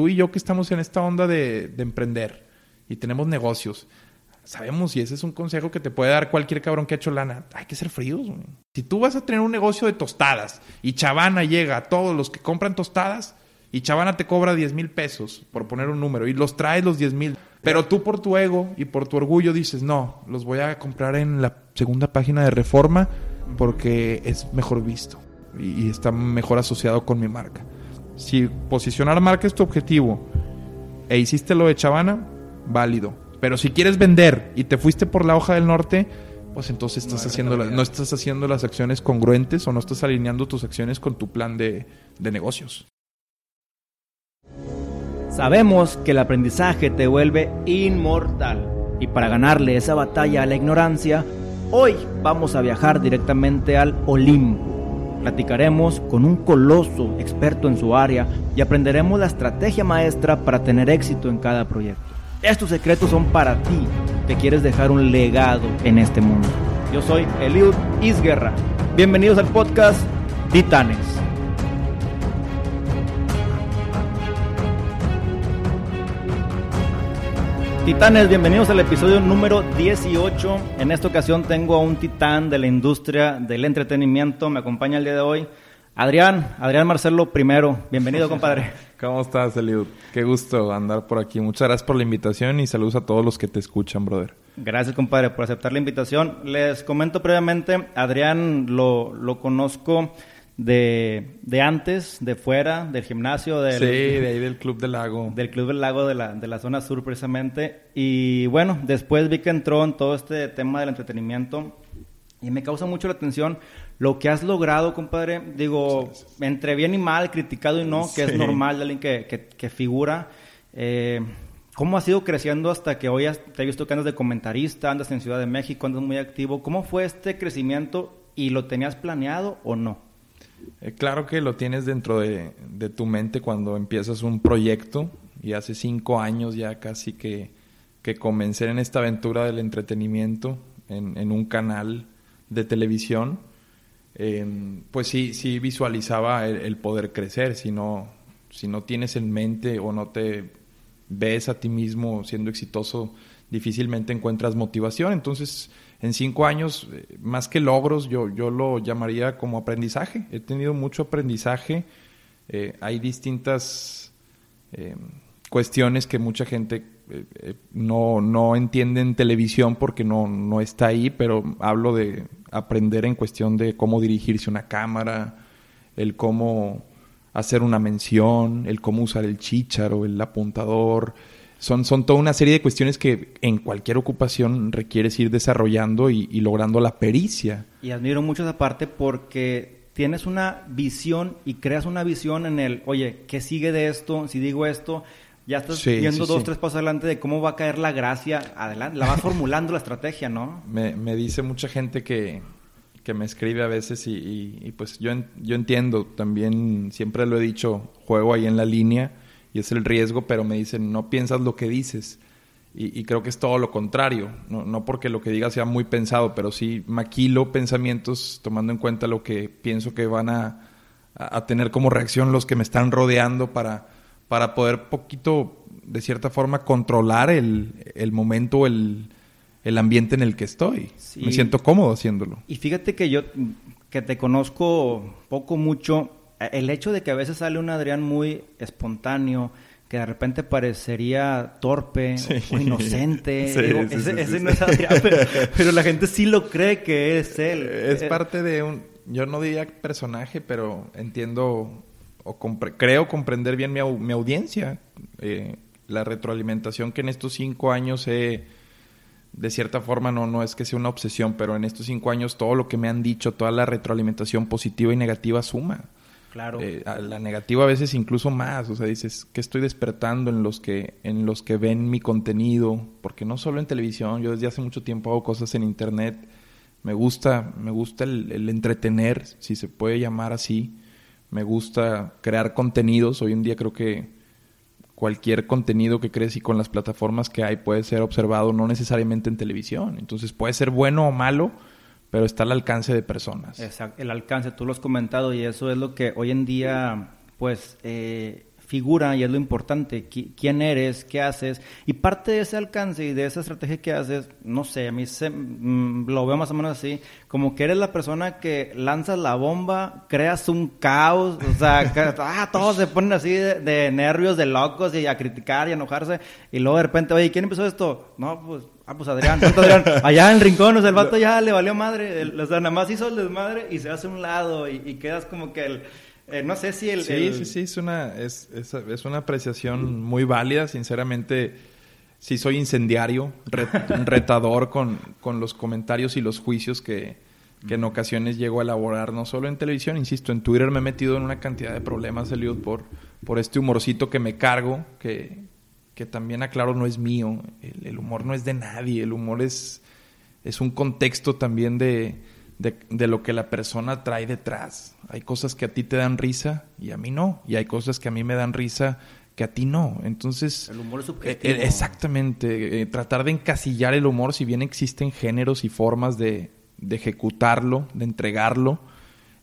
tú y yo que estamos en esta onda de, de emprender y tenemos negocios, sabemos, y ese es un consejo que te puede dar cualquier cabrón que ha hecho lana, hay que ser fríos. Si tú vas a tener un negocio de tostadas y Chavana llega a todos los que compran tostadas y Chavana te cobra 10 mil pesos, por poner un número, y los traes los 10 mil, pero tú por tu ego y por tu orgullo dices, no, los voy a comprar en la segunda página de Reforma porque es mejor visto y está mejor asociado con mi marca. Si posicionar marca es tu objetivo e hiciste lo de Chavana, válido. Pero si quieres vender y te fuiste por la hoja del norte, pues entonces estás haciendo la- no estás haciendo las acciones congruentes o no estás alineando tus acciones con tu plan de, de negocios. Sabemos que el aprendizaje te vuelve inmortal y para ganarle esa batalla a la ignorancia, hoy vamos a viajar directamente al Olimpo. Platicaremos con un coloso experto en su área y aprenderemos la estrategia maestra para tener éxito en cada proyecto. Estos secretos son para ti que quieres dejar un legado en este mundo. Yo soy Eliud Isguerra. Bienvenidos al podcast Titanes. Titanes, bienvenidos al episodio número 18. En esta ocasión tengo a un titán de la industria del entretenimiento. Me acompaña el día de hoy Adrián, Adrián Marcelo primero. Bienvenido, compadre. ¿Cómo estás, Eliud? Qué gusto andar por aquí. Muchas gracias por la invitación y saludos a todos los que te escuchan, brother. Gracias, compadre, por aceptar la invitación. Les comento previamente, Adrián lo, lo conozco de, de antes, de fuera, del gimnasio, del, Sí, de ahí del Club del Lago. del Club del Lago de la, de la zona sur precisamente. Y bueno, después vi que entró en todo este tema del entretenimiento y me causa mucho la atención lo que has logrado, compadre. Digo, entre bien y mal, criticado y no, que es normal de alguien que, que, que figura. Eh, ¿Cómo has ido creciendo hasta que hoy has- te he visto que andas de comentarista, andas en Ciudad de México, andas muy activo? ¿Cómo fue este crecimiento y lo tenías planeado o no? Eh, claro que lo tienes dentro de, tu mente cuando empiezas un proyecto y hace cinco años ya casi que, que comencé en esta aventura del entretenimiento en, en un canal de televisión, eh, pues sí, sí visualizaba el, el poder crecer. Si no, si no tienes en mente o no te ves a ti mismo siendo exitoso, difícilmente encuentras motivación. Entonces, en cinco años, eh, más que logros, yo, yo lo llamaría como aprendizaje. He tenido mucho aprendizaje. Eh, hay distintas eh, cuestiones que mucha gente eh, no, no entiende en televisión porque no, no está ahí, pero hablo de aprender en cuestión de cómo dirigirse una cámara, el cómo hacer una mención, el cómo usar el chícharo, el apuntador. Son, son toda una serie de cuestiones que en cualquier ocupación requieres ir desarrollando y, y logrando la pericia. Y admiro mucho esa parte porque tienes una visión y creas una visión en el, oye, ¿qué sigue de esto? Si digo esto, ya estás Sí, viendo sí, dos, sí. tres pasos adelante de cómo va a caer la gracia adelante. La vas formulando la estrategia, ¿no? Me, me dice mucha gente que, que me escribe a veces y, y- y pues yo, yo entiendo, también siempre lo he dicho, juego ahí en la línea y es el riesgo, pero me dicen, no piensas lo que dices. Y, y creo que es todo lo contrario, no, no porque lo que diga sea muy pensado, pero sí maquilo pensamientos tomando en cuenta lo que pienso que van a, a- a tener como reacción los que me están rodeando para, para poder poquito, de cierta forma, controlar el, el momento, el, el ambiente en el que estoy. Sí. Me siento cómodo haciéndolo. Y fíjate que yo, que te conozco poco, mucho, el hecho de que a veces sale un Adrián muy espontáneo, que de repente parecería torpe Sí. o inocente. Sí, digo, sí, ese no es Adrián, pero, pero la gente sí lo cree que es él. Es Eh, parte de un, yo no diría personaje, pero entiendo o compre- creo comprender bien mi, mi audiencia. Eh, la retroalimentación que en estos cinco años he, de cierta forma, no, no es que sea una obsesión, pero en estos cinco años todo lo que me han dicho, toda la retroalimentación positiva y negativa suma. Claro. Eh, la negativa a veces incluso más, o sea, dices, ¿qué estoy despertando en los que en los que ven mi contenido? Porque no solo en televisión, yo desde hace mucho tiempo hago cosas en internet. Me gusta, me gusta el, entretener, si se puede llamar así. Me gusta crear contenidos. Hoy en día creo que cualquier contenido que crees y con las plataformas que hay puede ser observado, no necesariamente en televisión. Entonces puede ser bueno o malo, pero está al alcance de personas. Exacto, el alcance, tú lo has comentado y eso es lo que hoy en día, pues, eh, figura y es lo importante, quién eres, qué haces, y parte de ese alcance y de esa estrategia que haces, no sé, a mí se, mm, lo veo más o menos así, como que eres la persona que lanzas la bomba, creas un caos, o sea, ah, todos se ponen así de, nervios, de locos y a criticar y a enojarse, y luego de repente, oye, ¿quién empezó esto? No, pues, ah, pues Adrián, Adrián, allá en el rincón, o sea, el vato ya le valió madre, o sea, nada más hizo el desmadre y se hace un lado y, y quedas como que el eh, no sé si el... Sí, sí, sí, es una, es, es, una apreciación muy válida. Sinceramente, sí soy incendiario, retador con, con, los comentarios y los juicios que, que, en ocasiones llego a elaborar, no solo en televisión, insisto, en Twitter me he metido en una cantidad de problemas, Eliud, por, por este humorcito que me cargo, que, que también aclaro no es mío. El, el humor no es de nadie, el humor es, es un contexto también de de, lo que la persona trae detrás. Hay cosas que a ti te dan risa y a mí no. Y hay cosas que a mí me dan risa que a ti no. Entonces... El humor es subjetivo. Eh, exactamente. Eh, tratar de encasillar el humor, si bien existen géneros y formas de, de ejecutarlo, de entregarlo,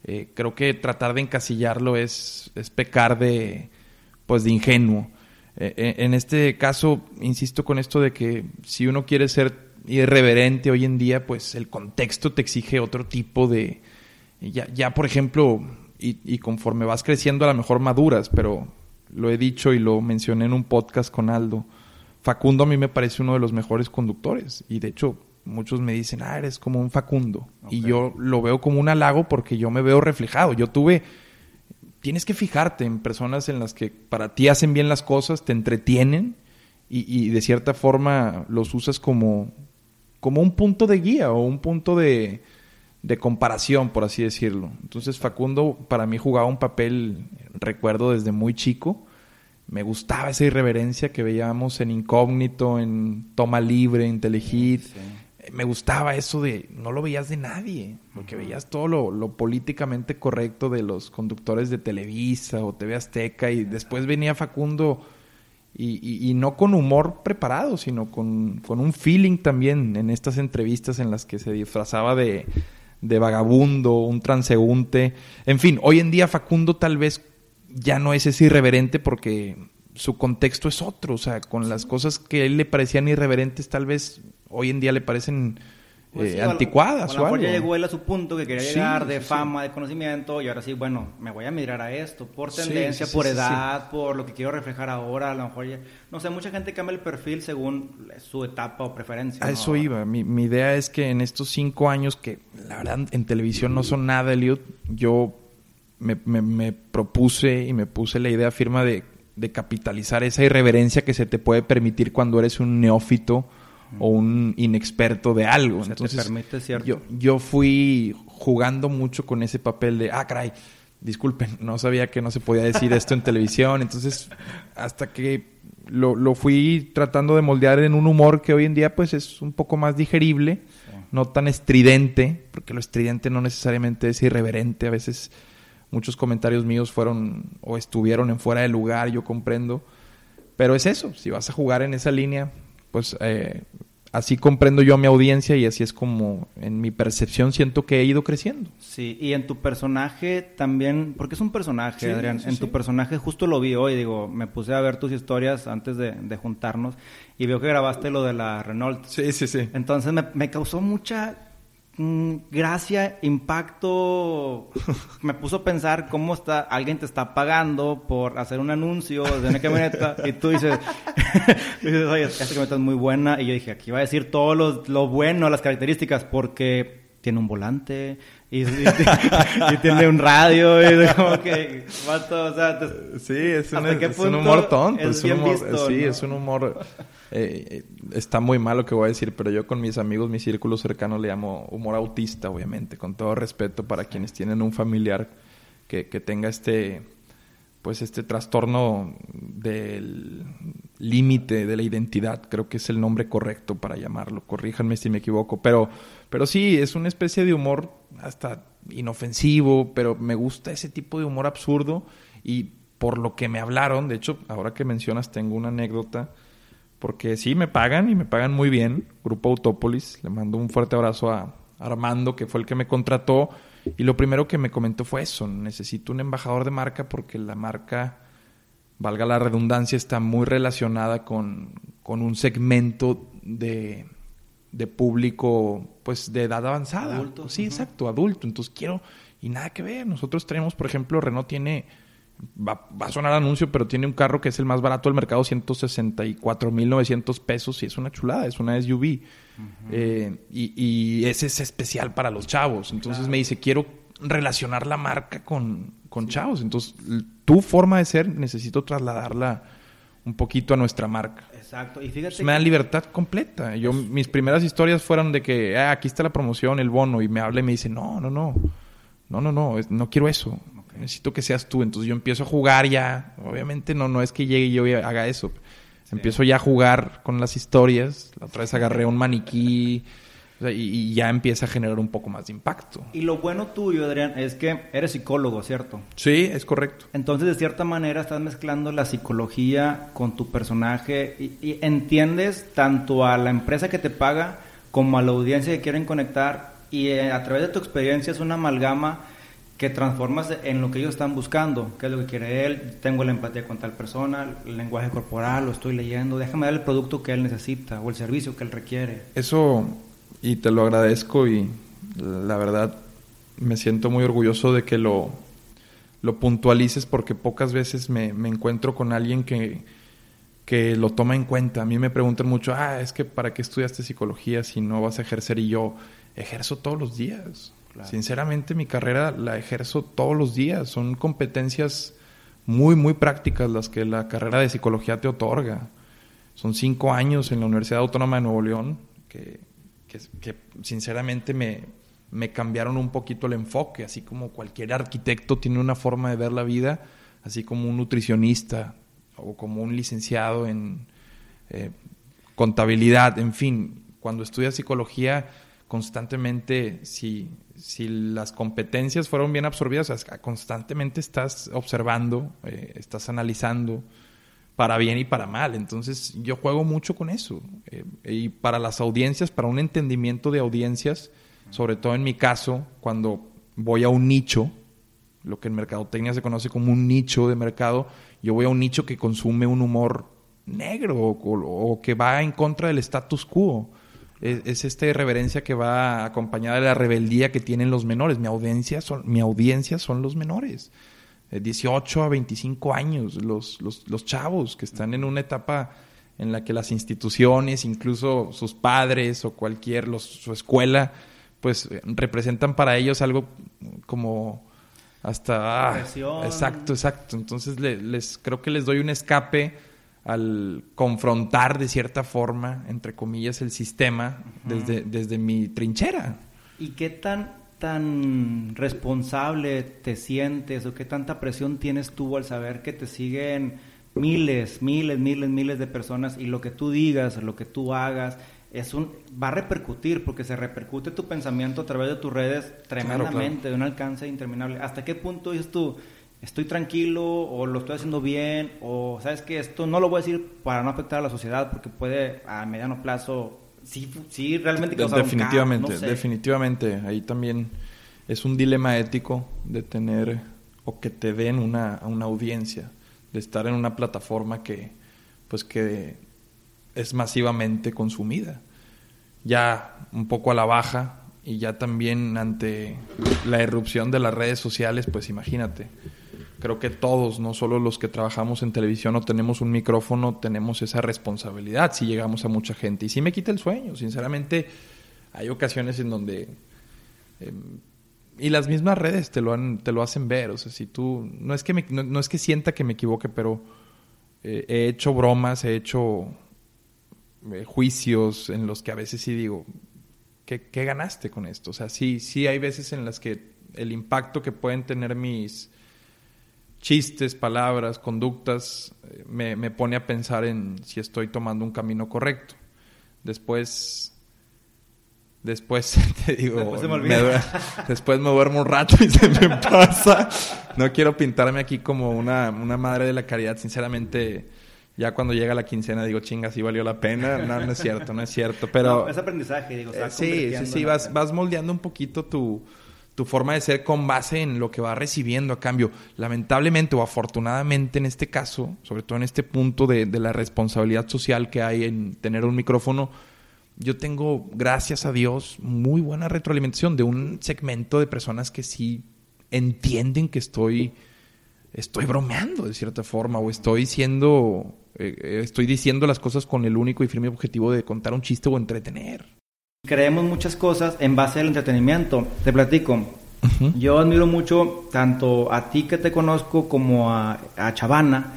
eh, creo que tratar de encasillarlo es, es pecar de, pues, de ingenuo. En este caso, insisto con esto de que si uno quiere ser irreverente hoy en día, pues el contexto te exige otro tipo de... Ya, ya por ejemplo, y, y, conforme vas creciendo a lo mejor maduras, pero lo he dicho y lo mencioné en un podcast con Aldo, Facundo a mí me parece uno de los mejores conductores y de hecho muchos me dicen, ah, eres como un Facundo. Y yo lo veo como un halago porque yo me veo reflejado. Yo tuve, tienes que fijarte en personas en las que para ti hacen bien las cosas, te entretienen y, de cierta forma los usas como, como un punto de guía o un punto de, de comparación, por así decirlo. Entonces Facundo para mí jugaba un papel, recuerdo desde muy chico, me gustaba esa irreverencia que veíamos en Incógnito, en Toma Libre, en Telehit. Me gustaba eso de, no lo veías de nadie, porque veías todo lo, lo, políticamente correcto de los conductores de Televisa o TV Azteca y después venía Facundo y, y, no con humor preparado, sino con, con, un feeling también en estas entrevistas en las que se disfrazaba de, de vagabundo, un transeúnte. En fin, hoy en día Facundo tal vez ya no es ese irreverente porque su contexto es otro, o sea, con las cosas que a él le parecían irreverentes tal vez hoy en día le parecen pues eh, anticuadas o, algo. ya llegó él a su punto que quería llegar de fama, de conocimiento y ahora sí, bueno, me voy a mirar a esto por tendencia, por edad, por lo que quiero reflejar ahora, a lo mejor ya, no sé, mucha gente cambia el perfil según su etapa o preferencia. A eso iba, mi, mi, idea es que en estos cinco años que la verdad en televisión no son nada, Eliud, yo me, me, me propuse y me puse la idea firma de, de capitalizar esa irreverencia que se te puede permitir cuando eres un neófito o un inexperto de algo. Entonces, Yo, yo fui jugando mucho con ese papel de, ah, caray, disculpen, no sabía que no se podía decir esto en televisión. Entonces, hasta que lo, lo, fui tratando de moldear en un humor que hoy en día pues es un poco más digerible, no tan estridente, porque lo estridente no necesariamente es irreverente. A veces muchos comentarios míos fueron o estuvieron en fuera de lugar, yo comprendo. Pero es eso, si vas a jugar en esa línea, pues eh, así comprendo yo a mi audiencia y así es como en mi percepción siento que he ido creciendo. Sí, y en tu personaje también, porque es un personaje, Adrián, en tu personaje justo lo vi hoy, digo, me puse a ver tus historias antes de, juntarnos y veo que grabaste lo de la Renault. Sí, sí, sí. Entonces me, me causó mucha gracia, impacto, me puso a pensar cómo está, alguien te está pagando por hacer un anuncio de una camioneta y tú dices, dices oye, esta camioneta es muy buena y yo dije, aquí va a decir todo lo, lo bueno, las características, porque tiene un volante y, tiene un radio y como que o sea, sí es un, es un humor tonto es, un humor, sí es un humor eh, está muy mal lo que voy a decir pero yo con mis amigos mi círculo cercano le llamo humor autista obviamente con todo respeto para quienes tienen un familiar que, que tenga este pues este trastorno del límite de la identidad, creo que es el nombre correcto para llamarlo, corríjanme si me equivoco, pero, pero sí, es una especie de humor hasta inofensivo, pero me gusta ese tipo de humor absurdo y por lo que me hablaron, de hecho, ahora que mencionas tengo una anécdota, porque sí me pagan y me pagan muy bien, Grupo Autópolis, le mando un fuerte abrazo a Armando, que fue el que me contrató, y lo primero que me comentó fue eso, necesito un embajador de marca porque la marca, valga la redundancia, está muy relacionada con, con un segmento de, de, público pues de edad avanzada. Adulto. Sí, exacto, adulto. Entonces quiero, y nada que ver, nosotros tenemos, por ejemplo, Renault tiene va, a sonar anuncio, pero tiene un carro que es el más barato del mercado, 164.900 pesos, y es una chulada, es una SUV. Eh, y, ese es especial para los chavos. Entonces me dice, quiero relacionar la marca con, con chavos. Entonces, tu forma de ser, necesito trasladarla un poquito a nuestra marca. Exacto. Y fíjate. me da libertad completa. Yo, mis primeras historias fueron de que, ah, aquí está la promoción, el bono, y me habla y me dice, no, no, no. No, no, no, no quiero eso necesito que seas tú. Entonces yo empiezo a jugar ya. Obviamente no, no es que llegue y yo haga eso. Empiezo ya a jugar con las historias. La otra vez agarré un maniquí. y, ya empieza a generar un poco más de impacto. Y lo bueno tuyo, Adrián, es que eres psicólogo, ¿cierto? Sí, es correcto. Entonces, de cierta manera, estás mezclando la psicología con tu personaje y entiendes tanto a la empresa que te paga como a la audiencia que quieren conectar y eh, a través de tu experiencia es una amalgama que transformas en lo que ellos están buscando, qué es lo que quiere él, tengo la empatía con tal persona, el lenguaje corporal, lo estoy leyendo, déjame dar el producto que él necesita o el servicio que él requiere. Eso, y te lo agradezco y la verdad me siento muy orgulloso de que lo, lo puntualices porque pocas veces me, me encuentro con alguien que, que lo toma en cuenta. A mí me preguntan mucho, ah, es que ¿para qué estudiaste psicología si no vas a ejercer? Y yo ejerzo todos los días Sinceramente, mi carrera la ejerzo todos los días. Son competencias muy, muy prácticas las que la carrera de psicología te otorga. Son cinco años en la Universidad Autónoma de Nuevo León que, que, sinceramente me, me cambiaron un poquito el enfoque, así como cualquier arquitecto tiene una forma de ver la vida, así como un nutricionista o como un licenciado en eh, contabilidad, en fin, cuando estudias psicología constantemente, si, si las competencias fueron bien absorbidas, constantemente estás observando, eh, estás analizando para bien y para mal. Entonces yo juego mucho con eso. Eh, y para las audiencias, para un entendimiento de audiencias, sobre todo en mi caso, cuando voy a un nicho, lo que en mercadotecnia se conoce como un nicho de mercado, yo voy a un nicho que consume un humor negro o que va en contra del status quo es, esta irreverencia que va acompañada de la rebeldía que tienen los menores. Mi audiencia son, mi audiencia son los menores. 18 a 25 años, los, los, los chavos que están en una etapa en la que las instituciones, incluso sus padres o cualquier, los, su escuela, pues representan para ellos algo como hasta... Ah, exacto, exacto. Entonces les, creo que les doy un escape al confrontar de cierta forma, entre comillas, el sistema desde, desde mi trinchera. ¿Y qué tan, tan responsable te sientes o qué tanta presión tienes tú al saber que te siguen miles, miles, miles, miles de personas y lo que tú digas, lo que tú hagas, es un, va a repercutir porque se repercute tu pensamiento a través de tus redes tremendamente, de un alcance interminable. ¿Hasta qué punto es tú? Estoy tranquilo o lo estoy haciendo bien o sabes que esto no lo voy a decir para no afectar a la sociedad porque puede a mediano plazo sí, sí realmente causar definitivamente un definitivamente. Ahí también es un dilema ético de tener o que te den una, una audiencia de estar en una plataforma que pues que es masivamente consumida. Ya un poco a la baja y ya también ante la irrupción de las redes sociales pues imagínate creo que todos, no solo los que trabajamos en televisión o tenemos un micrófono, tenemos esa responsabilidad si llegamos a mucha gente. Y sí me quita el sueño, sinceramente, hay ocasiones en donde... Em, y las mismas redes te lo, han, te lo hacen ver, o sea, si tú... No es que, no, es que sienta que me equivoque, pero eh, he hecho bromas, he hecho eh, juicios en los que a veces sí digo, ¿qué, ¿qué, ganaste con esto? O sea, sí, sí hay veces en las que el impacto que pueden tener mis chistes, palabras, conductas, eh, me, me pone a pensar en si estoy tomando un camino correcto. Después Después te digo, después, me después me duermo un rato y se me pasa. No quiero pintarme aquí como una, una madre de la caridad. Sinceramente, ya cuando llega la quincena digo, chinga, sí valió la pena. No, no es cierto, no es cierto. Pero es aprendizaje, digo. Eh, sí, sí, sí, vas, vas moldeando un poquito tu, tu forma de ser con base en lo que vas recibiendo a cambio. Lamentablemente o afortunadamente en este caso, sobre todo en este punto de, de la responsabilidad social que hay en tener un micrófono, yo tengo, gracias a Dios, muy buena retroalimentación de un segmento de personas que sí entienden que estoy, estoy bromeando de cierta forma o estoy siendo, eh, estoy diciendo las cosas con el único y firme objetivo de contar un chiste o entretener. Creemos muchas cosas en base al entretenimiento. Te platico. Yo admiro mucho tanto a ti que te conozco como a, a Chavana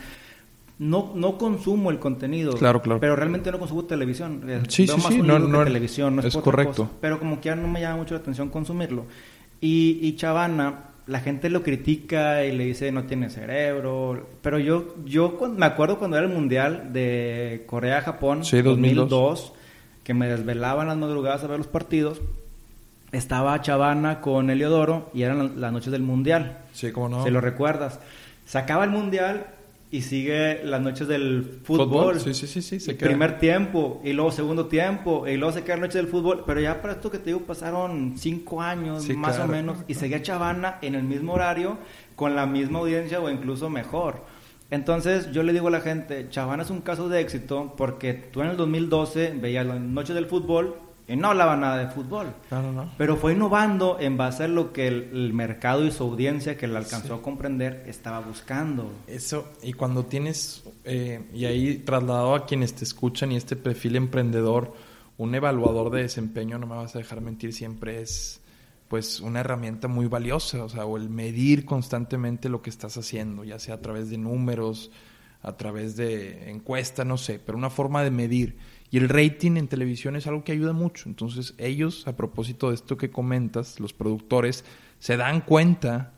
no, no consumo el contenido. Claro, claro. Pero realmente no consumo televisión. Eh, sí, sí, sí. No, no, televisión, no es, correcto. Pero como que ya no me llama mucho la atención consumirlo. Y, y Chavana, la gente lo critica y le dice no tiene cerebro. Pero yo, yo me acuerdo cuando era el mundial de Corea-Japón, sí, 2002, que me desvelaban las madrugadas a ver los partidos. Estaba Chavana con Eliodoro y eran las noches del mundial. Sí, cómo no. Si lo recuerdas. Se acaba el mundial y sigue las noches del fútbol. Sí, sí, sí, sí. Se primer tiempo, y luego segundo tiempo, y luego se queda la noche del fútbol. Pero ya para esto que te digo, pasaron cinco años más o menos, y seguía Chavana en el mismo horario, con la misma audiencia o incluso mejor. Entonces yo le digo a la gente, Chavana es un caso de éxito porque tú en el 2012 veías las noches del fútbol y no hablaba nada de fútbol. Pero fue innovando en base a lo que el, mercado y su audiencia que le alcanzó a comprender estaba buscando. Eso, y cuando tienes, eh, y ahí trasladado a quienes te escuchan y este perfil emprendedor, un evaluador de desempeño, no me vas a dejar mentir, siempre es pues una herramienta muy valiosa, o sea, o el medir constantemente lo que estás haciendo, ya sea a través de números, a través de encuesta, no sé, pero una forma de medir. Y el rating en televisión es algo que ayuda mucho. Entonces ellos, a propósito de esto que comentas, los productores, se dan cuenta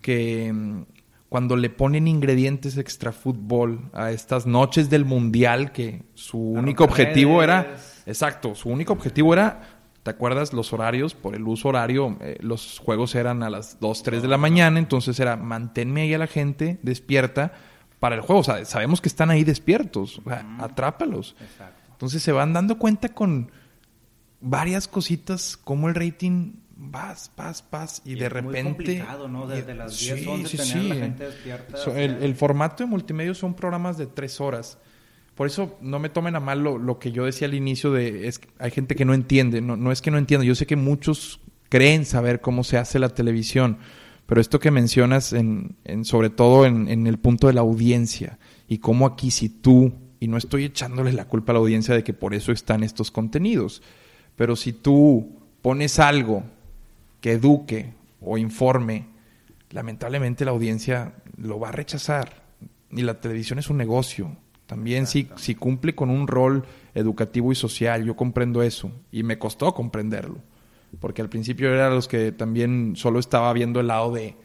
que mm, cuando le ponen ingredientes extra fútbol a estas noches del mundial, que su único objetivo era, exacto, su único objetivo era ¿Te acuerdas los horarios? Por el uso horario, eh, los juegos eran a las 2, 3 de la mañana, entonces era manténme ahí a la gente despierta para el juego. O sea, sabemos que están ahí despiertos, o sea, atrápalos. Exacto. Entonces se van dando cuenta con varias cositas como el rating vas, vas, vas y, de repente... Muy complicado, ¿no? Desde las 10, sí, 11 sí, tener la gente despierta. el, formato de multimedia son programas de tres horas. Por eso no me tomen a mal lo, que yo decía al inicio de... Es, hay gente que no entiende, no, no es que no entienda, yo sé que muchos creen saber cómo se hace la televisión, pero esto que mencionas en, en sobre todo en, en el punto de la audiencia y cómo aquí si tú y no estoy echándole la culpa a la audiencia de que por eso están estos contenidos. Pero si tú pones algo que eduque o informe, lamentablemente la audiencia lo va a rechazar. Y la televisión es un negocio. También si, si cumple con un rol educativo y social, yo comprendo eso. Y me costó comprenderlo. Porque al principio era los que también solo estaba viendo el lado de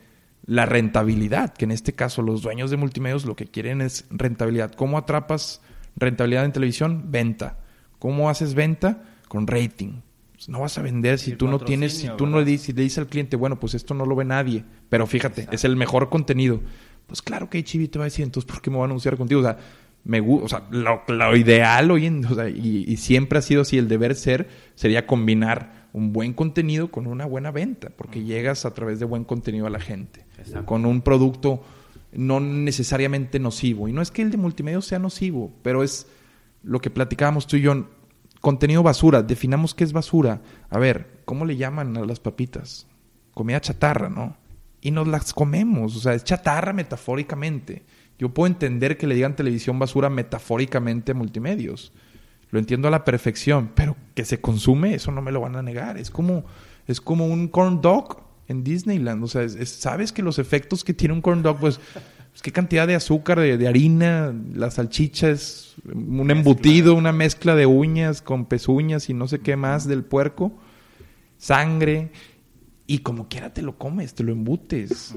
la rentabilidad, que en este caso los dueños de multimedios lo que quieren es rentabilidad. ¿Cómo atrapas rentabilidad en televisión? Venta. ¿Cómo haces venta? Con rating. Pues no vas a vender si tú no tienes, si tú no le dices, le dices al cliente, bueno, pues esto no lo ve nadie, pero fíjate, es el mejor contenido. Pues claro que Chibi te va a decir, entonces, ¿por qué me voy a anunciar contigo? O sea, me o sea, lo, ideal hoy en, o sea, y, y, siempre ha sido así, el deber ser sería combinar un buen contenido con una buena venta, porque llegas a través de buen contenido a la gente con un producto no necesariamente nocivo. Y no es que el de multimedia sea nocivo, pero es lo que platicábamos tú y yo. Contenido basura, definamos qué es basura. A ver, ¿cómo le llaman a las papitas? Comida chatarra, ¿no? Y nos las comemos, o sea, es chatarra metafóricamente. Yo puedo entender que le digan televisión basura metafóricamente a multimedios. Lo entiendo a la perfección, pero que se consume, eso no me lo van a negar. Es como, es como un corn dog en Disneyland. O sea, sabes que los efectos que tiene un corn dog, pues, pues qué cantidad de azúcar, de, harina, la salchicha es un embutido, una mezcla de uñas con pezuñas y no sé qué más del puerco, sangre. Y como quiera te lo comes, te lo embutes.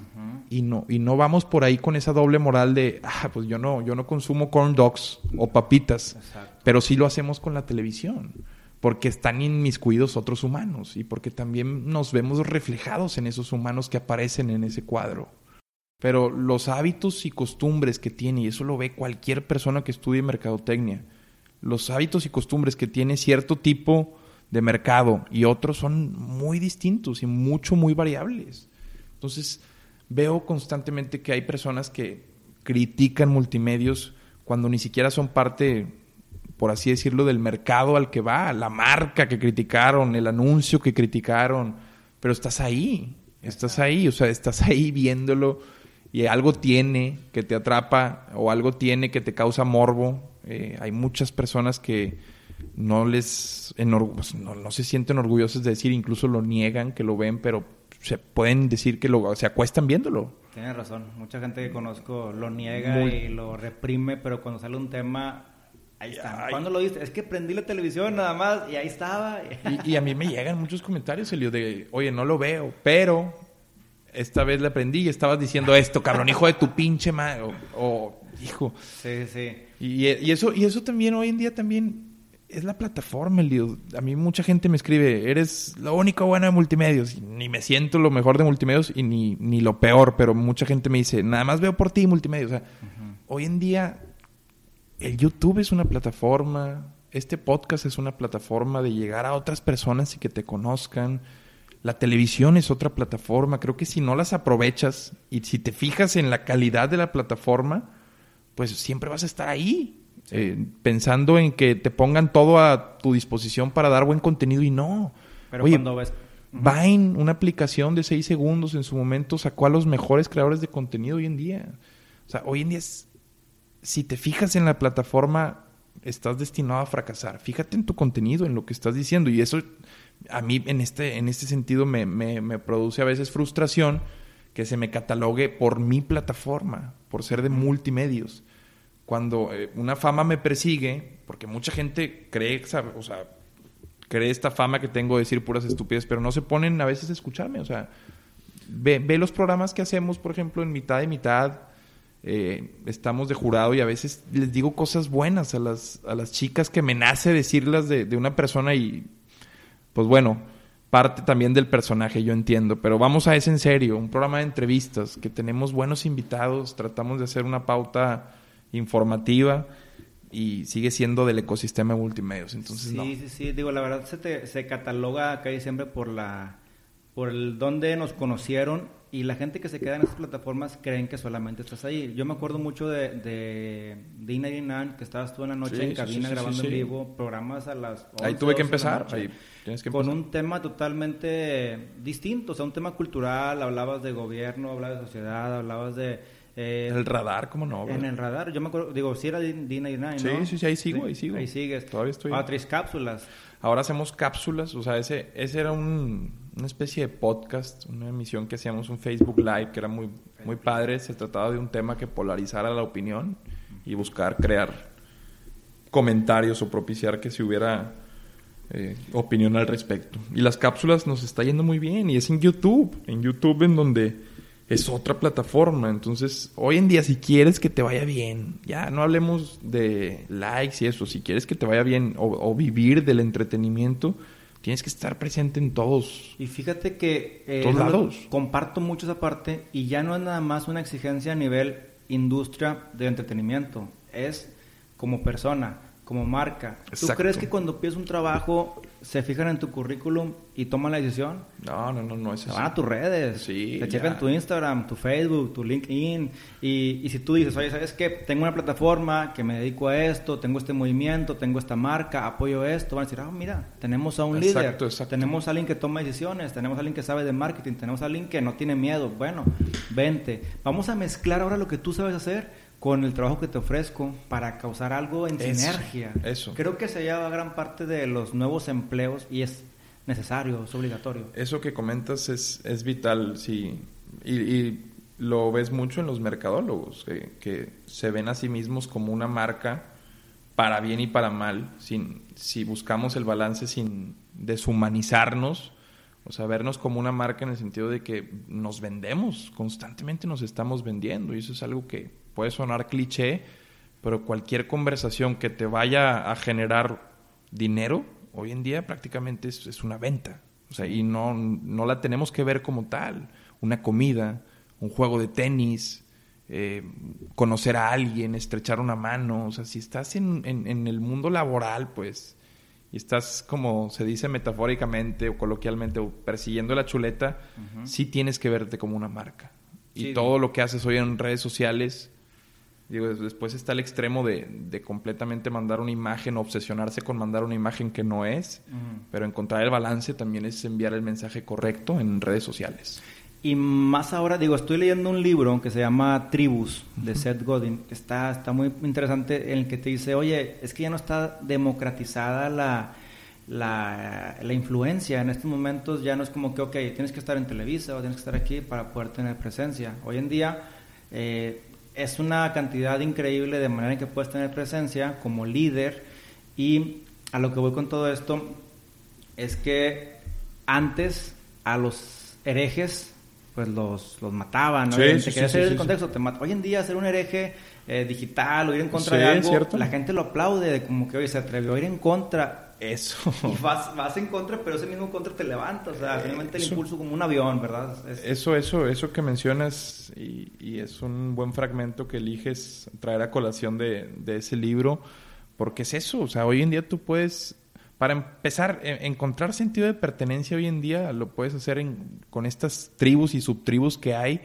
Y no y no vamos por ahí con esa doble moral de, ah, pues yo no yo no consumo corn dogs o papitas, pero sí lo hacemos con la televisión, porque están inmiscuidos otros humanos y porque también nos vemos reflejados en esos humanos que aparecen en ese cuadro. Pero los hábitos y costumbres que tiene, y eso lo ve cualquier persona que estudie mercadotecnia, los hábitos y costumbres que tiene cierto tipo de mercado y otros son muy distintos y mucho, muy variables. Entonces, veo constantemente que hay personas que critican multimedios cuando ni siquiera son parte, por así decirlo, del mercado al que va, la marca que criticaron, el anuncio que criticaron, pero estás ahí, estás ahí, o sea, estás ahí viéndolo y algo tiene que te atrapa o algo tiene que te causa morbo. Eh, hay muchas personas que no les pues, no, se sienten orgullosos de decir, incluso lo niegan, que lo ven, pero se pueden decir que lo, se acuestan viéndolo. Tienes razón, mucha gente que conozco lo niega y lo reprime, pero cuando sale un tema, ahí está. ¿Cuándo lo viste? Es que prendí la televisión nada más y ahí estaba. Y, a mí me llegan muchos comentarios, Elio, de, oye, no lo veo, pero esta vez le aprendí y estabas diciendo esto, cabrón, hijo de tu pinche madre, o, hijo. Sí, sí. Y, y, eso, y eso también hoy en día también es la plataforma, el A mí mucha gente me escribe, eres lo único bueno de multimedios. Y ni me siento lo mejor de multimedios y ni, ni lo peor, pero mucha gente me dice, nada más veo por ti multimedios. O sea, hoy en día el YouTube es una plataforma, este podcast es una plataforma de llegar a otras personas y que te conozcan. La televisión es otra plataforma. Creo que si no las aprovechas y si te fijas en la calidad de la plataforma, pues siempre vas a estar ahí. Eh, pensando en que te pongan todo a tu disposición para dar buen contenido y no. Pero cuando ves... Vine, una aplicación de 6 segundos en su momento, sacó a los mejores creadores de contenido hoy en día. O sea, hoy en día es, si te fijas en la plataforma, estás destinado a fracasar. Fíjate en tu contenido, en lo que estás diciendo. Y eso a mí en este, en este sentido me, me, me produce a veces frustración que se me catalogue por mi plataforma, por ser de multimedios cuando eh, una fama me persigue, porque mucha gente cree, o sea, cree esta fama que tengo de decir puras estupideces, pero no se ponen a veces a escucharme, o sea, ve, los programas que hacemos, por ejemplo, en mitad y mitad, eh, estamos de jurado y a veces les digo cosas buenas a las, a las chicas que me nace decirlas de, de una persona y, pues bueno, parte también del personaje, yo entiendo, pero vamos a ese en serio, un programa de entrevistas, que tenemos buenos invitados, tratamos de hacer una pauta informativa y sigue siendo del ecosistema de multimedios. Entonces, sí, no. sí, sí. Digo, la verdad se, te, se cataloga acá siempre por la por el donde nos conocieron y la gente que se queda en esas plataformas creen que solamente estás ahí. Yo me acuerdo mucho de, de D99, que estabas tú en la noche en cabina grabando en vivo, programas a las Ahí tuve que empezar, ahí tienes que Con un tema totalmente distinto, o sea, un tema cultural, hablabas de gobierno, hablabas de sociedad, hablabas de eh, el radar, ¿cómo no? En el radar, yo me acuerdo, digo, si era D99, ¿no? Sí, sí, sí, ahí sigo, ahí sigo. Ahí sigues. Todavía estoy. Ah, tres cápsulas. Ahora hacemos cápsulas, o sea, ese, ese era un, una especie de podcast, una emisión que hacíamos un Facebook Live que era muy, muy padre. Se trataba de un tema que polarizara la opinión y buscar crear comentarios o propiciar que se hubiera eh, opinión al respecto. Y las cápsulas nos está yendo muy bien y es en YouTube, en YouTube en donde es otra plataforma. Entonces, hoy en día, si quieres que te vaya bien, ya no hablemos de likes y eso, si quieres que te vaya bien o, vivir del entretenimiento, tienes que estar presente en todos. Y fíjate que eh, todos lados. comparto mucho esa parte y ya no es nada más una exigencia a nivel industria de entretenimiento, es como persona como marca. ¿Tú crees que cuando pides un trabajo se fijan en tu currículum y toman la decisión? No, no, no, no es Van a tus redes, sí, te checan tu Instagram, tu Facebook, tu LinkedIn y, y si tú dices, oye, ¿sabes qué? Tengo una plataforma que me dedico a esto, tengo este movimiento, tengo esta marca, apoyo esto, van a decir, ah, mira, tenemos a un líder, tenemos a alguien que toma decisiones, tenemos a alguien que sabe de marketing, tenemos a alguien que no tiene miedo. Bueno, vente, vamos a mezclar ahora lo que tú sabes hacer con el trabajo que te ofrezco para causar algo en sinergia. Eso. Creo que se lleva gran parte de los nuevos empleos y es necesario, es obligatorio. Eso que comentas es, es vital, sí. Y, lo ves mucho en los mercadólogos, que, que, se ven a sí mismos como una marca para bien y para mal. Sin, si buscamos el balance sin deshumanizarnos, O sea, vernos como una marca en el sentido de que nos vendemos, constantemente nos estamos vendiendo. Y eso es algo que puede sonar cliché, pero cualquier conversación que te vaya a generar dinero, hoy en día prácticamente es, una venta. O sea, y no, no la tenemos que ver como tal. Una comida, un juego de tenis, eh, conocer a alguien, estrechar una mano. O sea, si estás en, en el mundo laboral, pues y estás como se dice metafóricamente o coloquialmente o persiguiendo la chuleta, sí tienes que verte como una marca. Y todo lo que haces hoy en redes sociales, digo, después está el extremo de, de completamente mandar una imagen, obsesionarse con mandar una imagen que no es, pero encontrar el balance también es enviar el mensaje correcto en redes sociales. Y más ahora, digo, estoy leyendo un libro que se llama Tribus de Seth Godin, que está, está muy interesante, en el que te dice, oye, es que ya no está democratizada la, la, la, influencia. En estos momentos ya no es como que, ok, tienes que estar en Televisa o tienes que estar aquí para poder tener presencia. Hoy en día eh, es una cantidad increíble de manera en que puedes tener presencia como líder. Y a lo que voy con todo esto es que antes a los herejes pues los, los mataban, ¿no? Sí, sí, el contexto, te Hoy en día ser un hereje eh, digital o ir en contra de algo, la gente lo aplaude, como que hoy se atrevió a ir en contra. Eso. Y vas, vas en contra, pero ese mismo contra te levanta, o sea, finalmente el impulso como un avión, ¿verdad? Eso, eso, eso que mencionas y, y, es un buen fragmento que eliges traer a colación de, de ese libro, porque es eso, o sea, hoy en día tú puedes para empezar, e, encontrar sentido de pertenencia hoy en día lo puedes hacer con estas tribus y subtribus que hay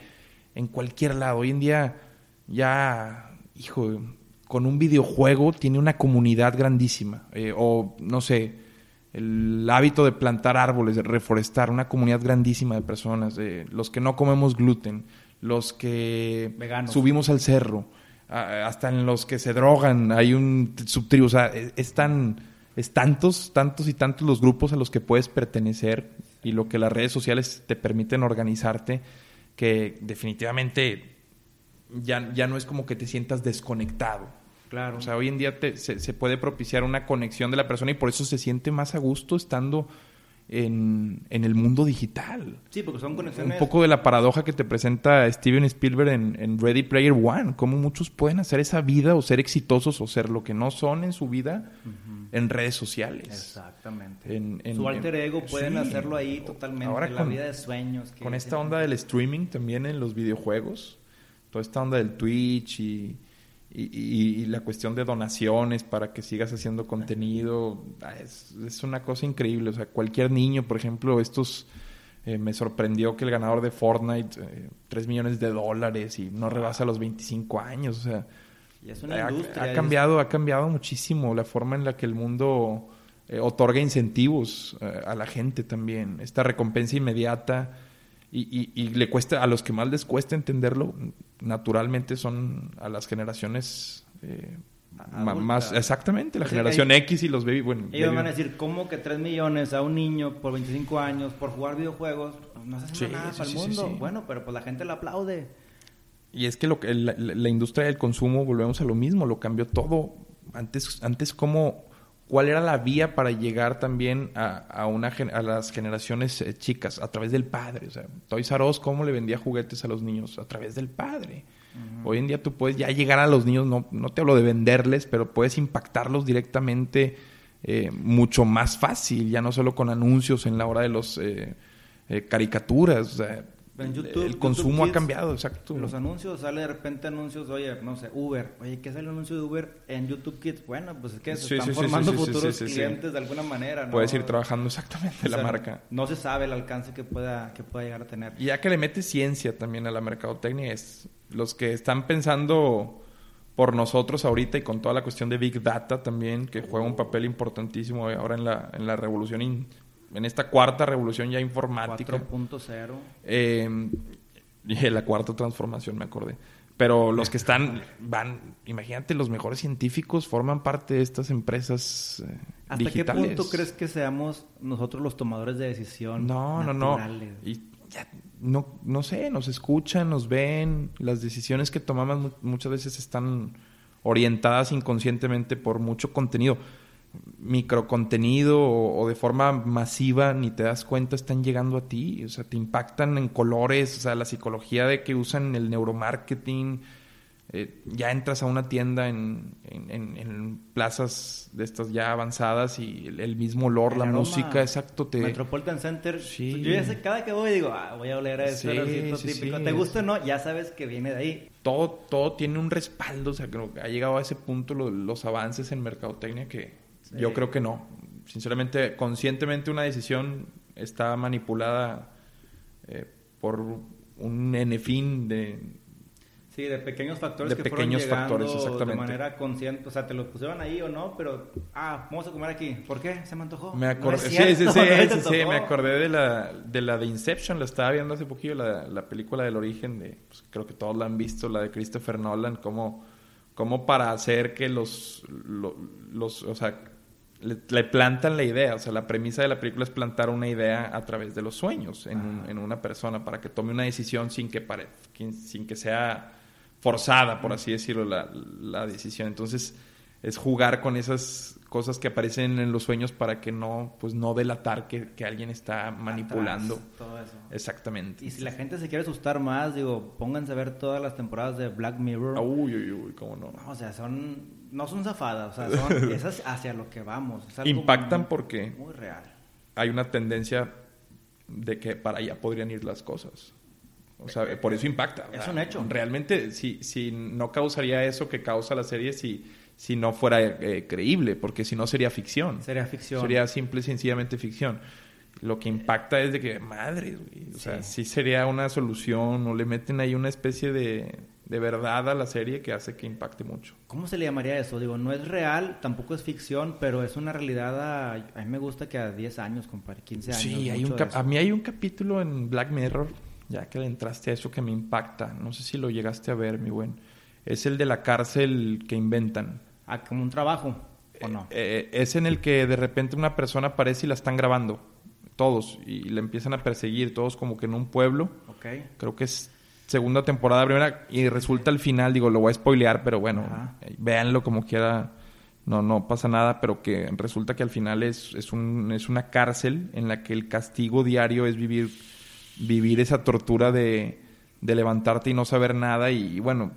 en cualquier lado. Hoy en día ya, hijo, con un videojuego tiene una comunidad grandísima. Eh, o, no sé, el hábito de plantar árboles, de reforestar, una comunidad grandísima de personas. los que no comemos gluten, los que subimos al cerro, hasta en los que se drogan hay un subtribu. O sea, e, es tan es tantos, tantos y tantos los grupos a los que puedes pertenecer y lo que las redes sociales te permiten organizarte, que definitivamente ya, ya no es como que te sientas desconectado. Claro. O sea, hoy en día se, se, puede propiciar una conexión de la persona y por eso se siente más a gusto estando en, el mundo digital. Sí, porque son conexiones. Un poco de la paradoja que te presenta Steven Spielberg en, Ready Player One, cómo muchos pueden hacer esa vida o ser exitosos o ser lo que no son en su vida en redes sociales. Exactamente. En, su alter ego pueden hacerlo ahí totalmente. Ahora la vida de sueños. con esta onda del streaming también en los videojuegos, toda esta onda del Twitch y y, la cuestión de donaciones para que sigas haciendo contenido ah, es, una cosa increíble. O sea, cualquier niño, por ejemplo, estos eh, me sorprendió que el ganador de Fortnite, eh, 3 millones de dólares y no rebasa los 25 años. O sea, ha, cambiado, ha cambiado muchísimo la forma en la que el mundo eh, otorga incentivos eh, a la gente también. Esta recompensa inmediata y, y, le cuesta, a los que más les cuesta entenderlo, naturalmente son a las generaciones eh, más, exactamente, la generación X y los baby, bueno. Ellos van a decir, ¿cómo que 3 millones a un niño por 25 años por jugar videojuegos? No se hace nada para el mundo. Bueno, pero pues la gente lo aplaude. Y es que, lo que la, la, industria del consumo, volvemos a lo mismo, lo cambió todo. Antes, antes como cuál era la vía para llegar también a, una, a las generaciones eh, chicas, a través del padre. O sea, Toys R ¿cómo le vendía juguetes a los niños? A través del padre. Hoy en día tú puedes ya llegar a los niños, no, no te hablo de venderles, pero puedes impactarlos directamente eh, mucho más fácil, ya no solo con anuncios en la hora de los eh, caricaturas. O sea, el consumo ha cambiado, exacto. Los anuncios, sale de repente anuncios, oye, no sé, Uber. Oye, ¿qué es el anuncio de Uber en YouTube Kids? Bueno, pues es que se están formando futuros clientes de alguna manera. ¿no? Puedes ir trabajando exactamente la marca. No se sabe el alcance que pueda, que pueda llegar a tener. Y ya que le metes ciencia también a la mercadotecnia, es los que están pensando por nosotros ahorita y con toda la cuestión de Big Data también, que juega un papel importantísimo ahora en la, en la revolución en esta cuarta revolución ya informática. 4.0. Eh, la cuarta transformación, me acordé. Pero los que están, van, imagínate, los mejores científicos forman parte de estas empresas eh, ¿Hasta qué punto crees que seamos nosotros los tomadores de decisión? No, no, no. Y ya, no, no sé, nos escuchan, nos ven. Las decisiones que tomamos muchas veces están orientadas inconscientemente por mucho contenido micro contenido o, de forma masiva ni te das cuenta están llegando a ti, o sea, te impactan en colores, o sea, la psicología de que usan el neuromarketing, eh, ya entras a una tienda en, en, plazas de estas ya avanzadas y el, mismo olor, la música, exacto. Te... Metropolitan Center. Sí. Yo ya sé, cada que voy digo, ah, voy a oler a ese sí, típico. ¿Te gusta o no? Ya sabes que viene de ahí. Todo, todo tiene un respaldo, o sea, creo que ha llegado a ese punto los avances en mercadotecnia que yo creo que no. Sinceramente, conscientemente una decisión está manipulada eh, por un fin de Sí, de pequeños factores de pequeños factores, exactamente. de manera consciente. O sea, te lo pusieron ahí o no, pero, ah, vamos a comer aquí. ¿Por qué? ¿Se me antojó? Me acordé, sí, sí, sí, sí, me acordé de la, de la de Inception, la estaba viendo hace poquito, la, la película del origen, de, pues, creo que todos la han visto, la de Christopher Nolan, como, como para hacer que los, los, o sea, le, plantan la idea, o sea, la premisa de la película es plantar una idea a través de los sueños en, en una persona para que tome una decisión sin que, pare, sin que sea forzada, por así decirlo, la, la, decisión. Entonces, es jugar con esas cosas que aparecen en los sueños para que no, pues no delatar que, que alguien está manipulando. todo eso. Exactamente. Y si la gente se quiere asustar más, digo, pónganse a ver todas las temporadas de Black Mirror. Uy, uy, uy, cómo no. o sea, son, no son zafadas, o sea, son esas hacia lo que vamos. Impactan porque muy real. Hay una tendencia de que para allá podrían ir las cosas. O sea, por eso impacta. Es un hecho. Realmente, si, si no causaría eso que causa la serie si, si no fuera eh, creíble, porque si no sería ficción. Sería ficción. Sería simple y sencillamente ficción. Lo que impacta es de que, madre, o sea, sí sería una solución o le meten ahí una especie de, de verdad a la serie que hace que impacte mucho. ¿Cómo se le llamaría eso? Digo, no es real, tampoco es ficción, pero es una realidad a, a mí me gusta que a 10 años, compadre, 15 años. Sí, hay un a mí hay un capítulo en Black Mirror ya que le entraste a eso que me impacta. No sé si lo llegaste a ver, mi buen. Es el de la cárcel que inventan. Ah, como un trabajo, ¿o no? Eh, eh, es en el que de repente una persona aparece y la están grabando. Todos. Y le empiezan a perseguir, todos como que en un pueblo. Ok. Creo que es segunda temporada, primera. Y resulta al final, digo, lo voy a spoilear, pero bueno, eh, véanlo como quiera. No, no pasa nada, pero que resulta que al final es, es, un, es una cárcel en la que el castigo diario es vivir vivir esa tortura de, de levantarte y no saber nada y, bueno,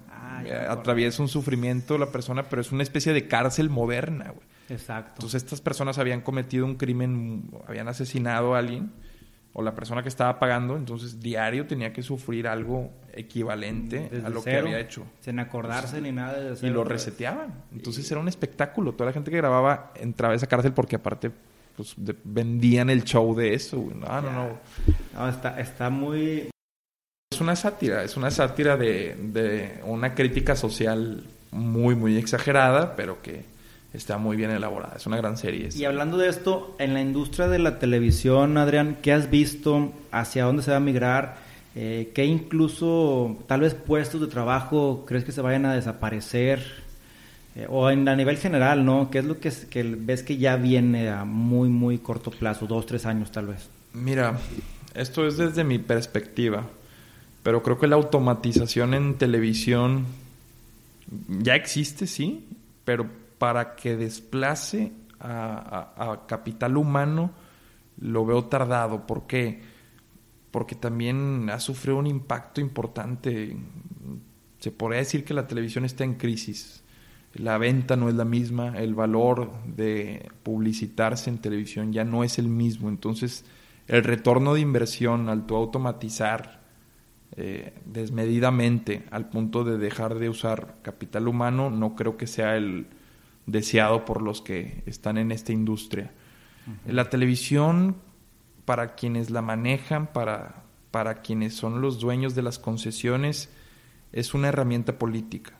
eh, atraviesa un sufrimiento la persona, pero es una especie de cárcel moderna, güey. Exacto. Entonces estas personas habían cometido un crimen, habían asesinado a alguien o la persona que estaba pagando, entonces diario tenía que sufrir algo equivalente a lo que había hecho. Sin acordarse ni nada. De y lo reseteaban. Entonces era un espectáculo. Toda la gente que grababa entraba a esa cárcel porque aparte pues vendían el show de eso. No, no, no. no está, está muy... Es una sátira, es una sátira de, de una crítica social muy, muy exagerada, pero que está muy bien elaborada. Es una gran serie. Y hablando de esto, en la industria de la televisión, Adrián, ¿qué has visto? ¿Hacia dónde se va a migrar? Eh, ¿Qué incluso, tal vez puestos de trabajo, crees que se vayan a desaparecer? Eh, o en, a nivel general, ¿no? ¿Qué es lo que, que, ves que ya viene a muy, muy corto plazo, dos, tres años tal vez? Mira, esto es desde mi perspectiva, pero creo que la automatización en televisión ya existe, sí, pero para que desplace a, capital humano lo veo tardado. ¿Por qué? Porque también ha sufrido un impacto importante. Se podría decir que la televisión está en crisis la venta no es la misma, el valor de publicitarse en televisión ya no es el mismo. Entonces, el retorno de inversión al tu automatizar eh, desmedidamente al punto de dejar de usar capital humano, no creo que sea el deseado por los que están en esta industria. La televisión, para quienes la manejan, para, para quienes son los dueños de las concesiones, es una herramienta política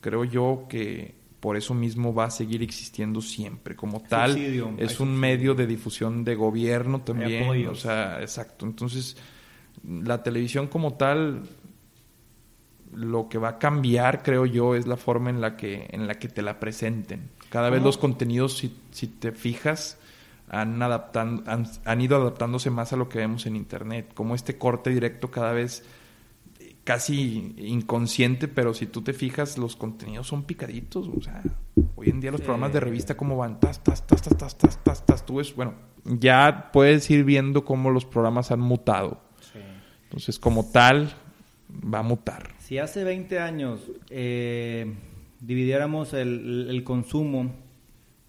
creo yo que por eso mismo va a seguir existiendo siempre. Como tal, es un medio de difusión de gobierno también. O sea, exacto. Entonces, la televisión como tal, lo que va a cambiar, creo yo, es la forma en la que, en la que te la presenten. Cada vez los contenidos, si, si te fijas, han, adaptando, han, ido adaptándose más a lo que vemos en Internet. Como este corte directo cada vez casi inconsciente, pero si tú te fijas, los contenidos son picaditos. O sea, hoy en día los programas de revista, ¿cómo van? Tas, tas, tas, tas, tas, tas, tas, tas. Tú ves, bueno, ya puedes ir viendo cómo los programas han mutado. Entonces, como tal, va a mutar. Si hace 20 años eh, dividiéramos el, el consumo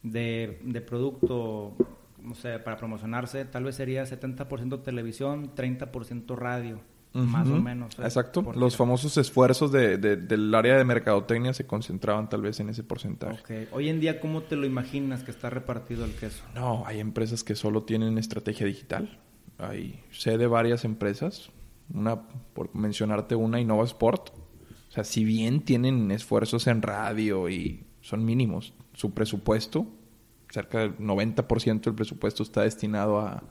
de, de producto no sé, para promocionarse, tal vez sería 70% televisión, 30% radio, más o menos. ¿eh? Exacto. Los famosos esfuerzos de, del área de mercadotecnia se concentraban tal vez en ese porcentaje. Okay. Hoy en día, ¿cómo te lo imaginas que está repartido el queso? No, hay empresas que solo tienen estrategia digital. Hay, sé de varias empresas, una, por mencionarte una, Innova Sport. O sea, si bien tienen esfuerzos en radio y son mínimos, su presupuesto cerca del 90% del presupuesto está destinado a,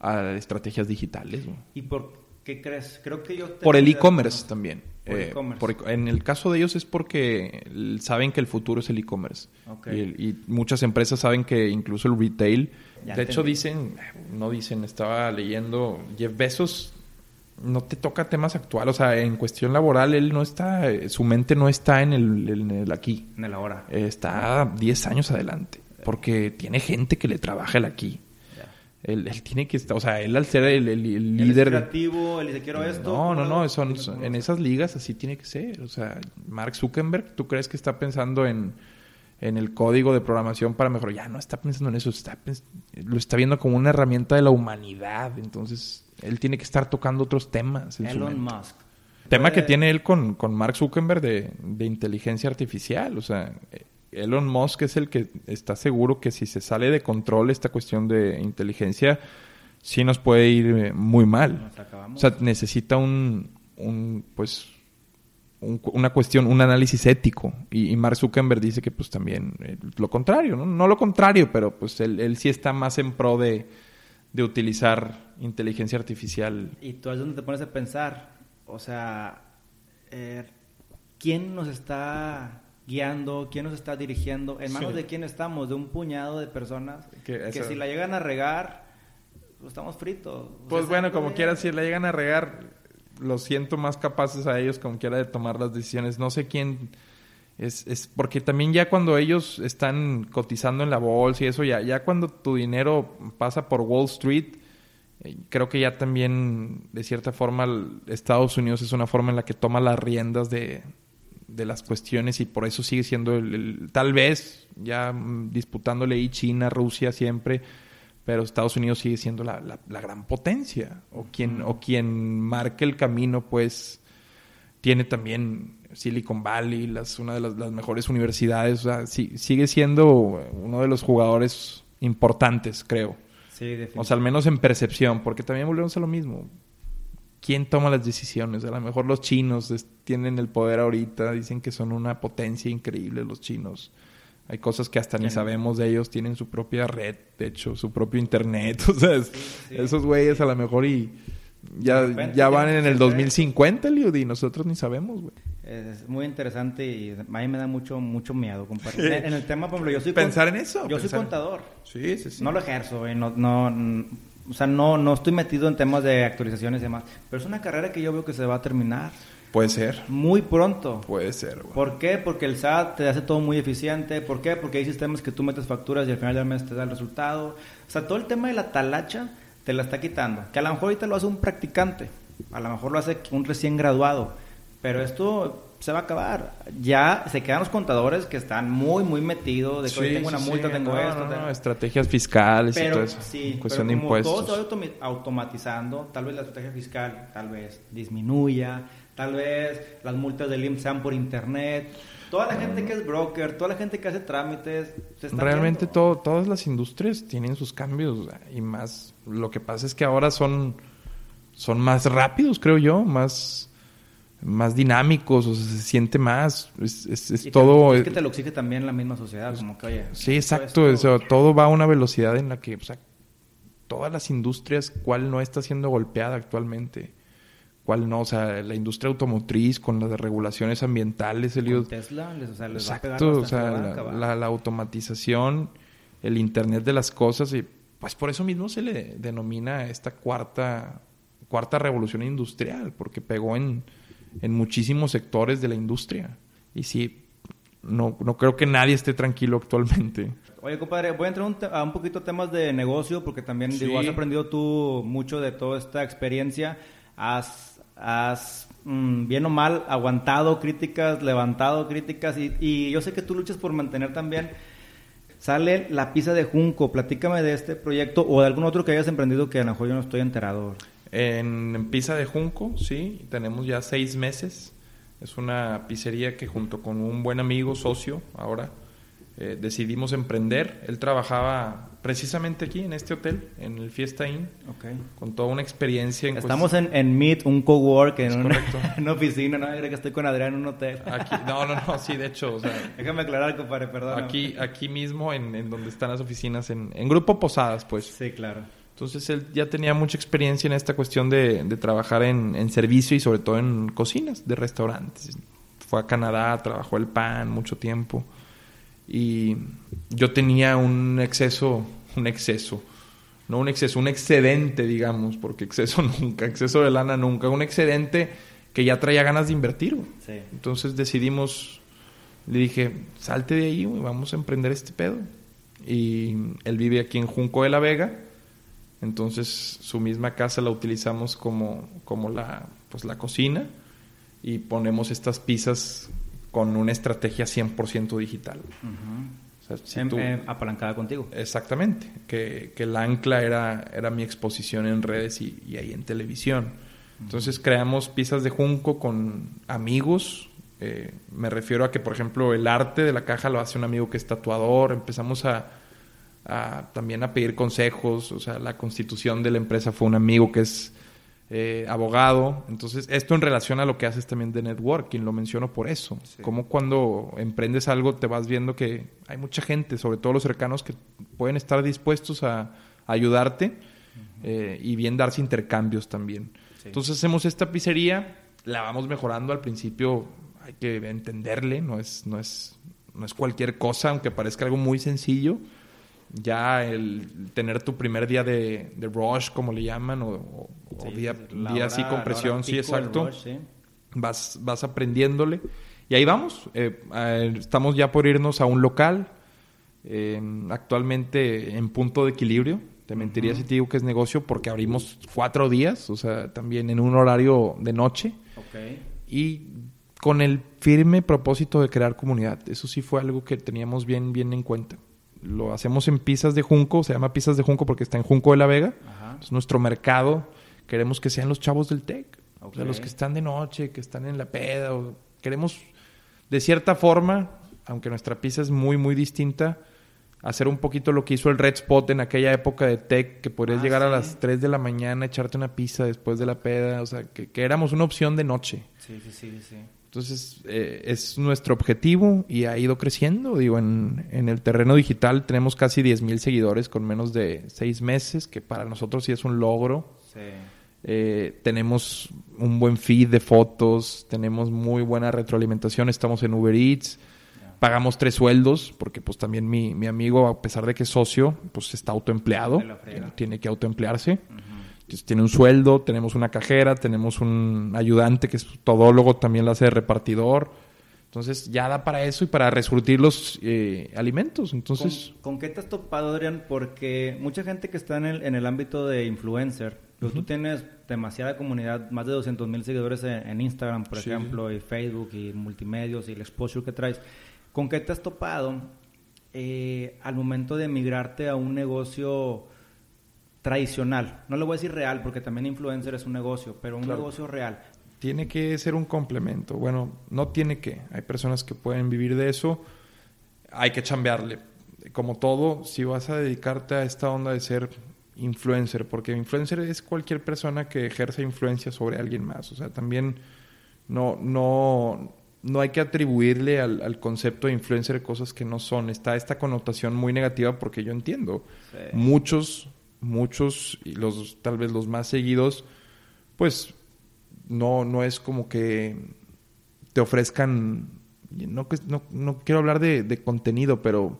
a estrategias digitales. ¿Y por qué crees? Creo que yo... Por el e-commerce también. Por eh, e en el caso de ellos es porque saben que el futuro es el e-commerce. Y, muchas empresas saben que incluso el retail... de hecho dicen, no dicen, estaba leyendo, Jeff Bezos no te toca temas actuales, o sea, en cuestión laboral él no está, su mente no está en el, en el aquí. En el ahora. está 10 años adelante porque tiene gente que le trabaja el aquí. Él, tiene que estar, o sea, él al ser el, el, líder. creativo, él dice quiero esto. No, no, no, son, en esas ligas así tiene que ser. O sea, Mark Zuckerberg, ¿tú crees que está pensando en, en el código de programación para mejorar? Ya no está pensando en eso, está, lo está viendo como una herramienta de la humanidad. Entonces, él tiene que estar tocando otros temas. Elon Musk. Tema que tiene él con, con Mark Zuckerberg de, de inteligencia artificial. O sea, Elon Musk es el que está seguro que si se sale de control esta cuestión de inteligencia, sí nos puede ir eh, muy mal. O sea, necesita un, un pues, una cuestión, un análisis ético. Y, Mark Zuckerberg dice que pues también eh, lo contrario, ¿no? No lo contrario, pero pues él, él sí está más en pro de, de utilizar inteligencia artificial. Y tú es donde te pones a pensar, o sea, eh, ¿quién nos está guiando, quién nos está dirigiendo, en manos de quién estamos, de un puñado de personas que, si la llegan a regar, pues estamos fritos. Pues bueno, como quiera, si la llegan a regar, lo siento más capaces a ellos como quiera de tomar las decisiones. No sé quién es, es porque también ya cuando ellos están cotizando en la bolsa y eso, ya, ya cuando tu dinero pasa por Wall Street, eh, creo que ya también, de cierta forma, Estados Unidos es una forma en la que toma las riendas de, de las cuestiones y por eso sigue siendo el, tal vez ya mm, disputándole ahí China, Rusia siempre, pero Estados Unidos sigue siendo la, la, gran potencia o quien, o quien marque el camino pues tiene también Silicon Valley, las, una de las, mejores universidades, o sea, sigue siendo uno de los jugadores importantes, creo. o sea, al menos en percepción, porque también volvemos a lo mismo quién toma las decisiones. A lo mejor los chinos tienen el poder ahorita, dicen que son una potencia increíble los chinos. Hay cosas que hasta ni sabemos de ellos, tienen su propia red, de hecho, su propio internet. O sea, esos güeyes a lo mejor y ya, ya van en el 2050, Liud, y nosotros ni sabemos, güey. Es muy interesante y a mí me da mucho mucho miedo compartir. en el tema, por ejemplo, yo soy... Pensar en eso. Yo soy contador. Sí, sí, sí. No lo ejerzo, güey. No, no, o sea, no, no estoy metido en temas de actualizaciones y demás, pero es una carrera que yo veo que se va a terminar. Puede ser. Muy pronto. Puede ser. ¿Por qué? Porque el SAT te hace todo muy eficiente. ¿Por qué? Porque hay sistemas que tú metes facturas y al final del mes te da el resultado. O sea, todo el tema de la talacha te la está quitando. Que a lo mejor ahorita lo hace un practicante, a lo mejor lo hace un recién graduado, pero esto se va a acabar. Ya se quedan los contadores que están muy, muy metidos de que hoy tengo una multa, tengo esto. estrategias fiscales y todo eso. Sí, cuestión de impuestos. Todo se va automatizando, tal vez la estrategia fiscal tal vez disminuya, tal vez las multas del IMSS sean por internet. Toda la gente que es broker, toda la gente que hace trámites, se está Realmente todo, todas las industrias tienen sus cambios y más. Lo que pasa es que ahora son, son más rápidos, creo yo, más más dinámicos, o sea, se siente más, es, es, todo... es que te lo exige también la misma sociedad, como que, oye... Sí, exacto, todo va a una velocidad en la que, o sea, todas las industrias, ¿cuál no está siendo golpeada actualmente? ¿Cuál no? O sea, la industria automotriz con las regulaciones ambientales, el Tesla, o sea, les exacto, o sea, la, la automatización, el Internet de las cosas, y pues por eso mismo se le denomina esta cuarta, cuarta revolución industrial, porque pegó en en muchísimos sectores de la industria. Y sí, no, no creo que nadie esté tranquilo actualmente. Oye, compadre, voy a entrar a un poquito temas de negocio, porque también digo, has aprendido tú mucho de toda esta experiencia. Has, has mm, bien o mal, aguantado críticas, levantado críticas, y, y yo sé que tú luchas por mantener también sale la pizza de Junco. Platícame de este proyecto o de algún otro que hayas emprendido que a lo yo no estoy enterado. En, pizza de Junco, sí, tenemos ya seis meses. Es una pizzería que junto con un buen amigo, socio, ahora, eh, decidimos emprender. Él trabajaba precisamente aquí, en este hotel, en el Fiesta Inn, con toda una experiencia. En Estamos en, en Meet, un cowork, en, una, en oficina, no que estoy con Adrián en un hotel. no, no, no, sí, de hecho. Déjame aclarar, compadre, perdón. Aquí, aquí mismo, en, en donde están las oficinas, en, en Grupo Posadas, pues. Sí, claro. Entonces él ya tenía mucha experiencia en esta cuestión de, trabajar en, servicio y sobre todo en cocinas de restaurantes. Fue a Canadá, trabajó el pan mucho tiempo. Y yo tenía un exceso, un exceso, no un exceso, un excedente, digamos, porque exceso nunca, exceso de lana nunca, un excedente que ya traía ganas de invertir. Entonces decidimos, le dije, salte de ahí, vamos a emprender este pedo. Y él vive aquí en Junco de la Vega entonces su misma casa la utilizamos como, como la, pues, la cocina y ponemos estas pizzas con una estrategia 100% digital. apalancada contigo. Exactamente, que, que, el ancla era, era mi exposición en redes y, ahí en televisión. Entonces creamos pizzas de junco con amigos. Eh, me refiero a que, por ejemplo, el arte de la caja lo hace un amigo que es tatuador. Empezamos a, también a pedir consejos, o sea, la constitución de la empresa fue un amigo que es eh, abogado, entonces esto en relación a lo que haces también de networking, lo menciono por eso, como cuando emprendes algo te vas viendo que hay mucha gente, sobre todo los cercanos, que pueden estar dispuestos a, ayudarte eh, y bien darse intercambios también. Entonces hacemos esta pizzería, la vamos mejorando. Al principio, hay que entenderle, no es, no es, no es cualquier cosa, aunque parezca algo muy sencillo ya el tener tu primer día de, rush, como le llaman, o, día, día así con presión, sí, exacto. Vas, vas aprendiéndole. Y ahí vamos. Eh, eh, estamos ya por irnos a un local, eh, actualmente en punto de equilibrio. Te mentiría si te digo que es negocio porque abrimos cuatro días, o sea, también en un horario de noche. Y con el firme propósito de crear comunidad. Eso sí fue algo que teníamos bien, bien en cuenta lo hacemos en pizzas de Junco, se llama pizzas de Junco porque está en Junco de la Vega. Es nuestro mercado. Queremos que sean los chavos del TEC, o sea, los que están de noche, que están en la peda. Queremos, de cierta forma, aunque nuestra pizza es muy, muy distinta, hacer un poquito lo que hizo el Red Spot en aquella época de tech, que podrías ah, llegar a las 3 de la mañana, echarte una pizza después de la peda, o sea, que, que éramos una opción de noche. Sí, sí, sí, sí. Entonces, eh, es nuestro objetivo y ha ido creciendo. Digo, en, en el terreno digital tenemos casi 10 mil seguidores con menos de 6 meses, que para nosotros sí es un logro. Sí. Eh, tenemos un buen feed de fotos, tenemos muy buena retroalimentación, estamos en Uber Eats, pagamos tres sueldos, porque pues también mi, mi, amigo, a pesar de que es socio, pues está autoempleado, tiene que autoemplearse tiene un sueldo, tenemos una cajera, tenemos un ayudante que es todólogo, también lo hace de repartidor. Entonces ya da para eso y para resurtir los eh, alimentos. Entonces, ¿Con, qué te has topado, Adrián? Porque mucha gente que está en el, en el ámbito de influencer, pues tú tienes demasiada comunidad, más de 200 mil seguidores en, Instagram, por ejemplo, y Facebook, y multimedios, y el exposure que traes. ¿Con qué te has topado eh, al momento de migrarte a un negocio tradicional. No le voy a decir real porque también influencer es un negocio, pero un negocio real. Tiene que ser un complemento. Bueno, no tiene que. Hay personas que pueden vivir de eso. Hay que chambearle. Como todo, si vas a dedicarte a esta onda de ser influencer, porque influencer es cualquier persona que ejerce influencia sobre alguien más. O sea, también no, no, no hay que atribuirle al, concepto de influencer cosas que no son. Está esta connotación muy negativa porque yo entiendo. Muchos muchos, y los tal vez los más seguidos, pues no, no es como que te ofrezcan, no, no, no quiero hablar de, de, contenido, pero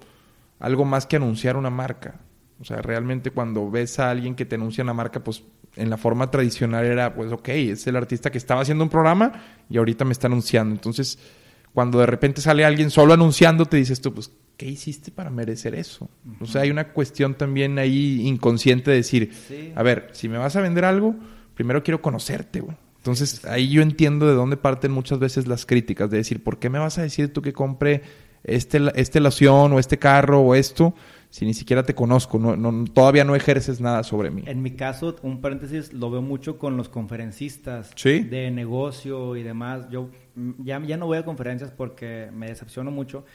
algo más que anunciar una marca. O sea, realmente cuando ves a alguien que te anuncia una marca, pues en la forma tradicional era, pues, ok, es el artista que estaba haciendo un programa y ahorita me está anunciando. Entonces, cuando de repente sale alguien solo anunciando, te dices tú, pues, ¿qué hiciste para merecer eso? O sea, hay una cuestión también ahí inconsciente de decir, a ver, si me vas a vender algo, primero quiero conocerte, güey. Entonces, ahí yo entiendo de dónde parten muchas veces las críticas, de decir, ¿por qué me vas a decir tú que compre este, este loción o este carro o esto? si ni siquiera te conozco, no, todavía no ejerces nada sobre mí. En mi caso, un paréntesis, lo veo mucho con los conferencistas de negocio y demás. Yo ya, ya no voy a conferencias porque me decepciono mucho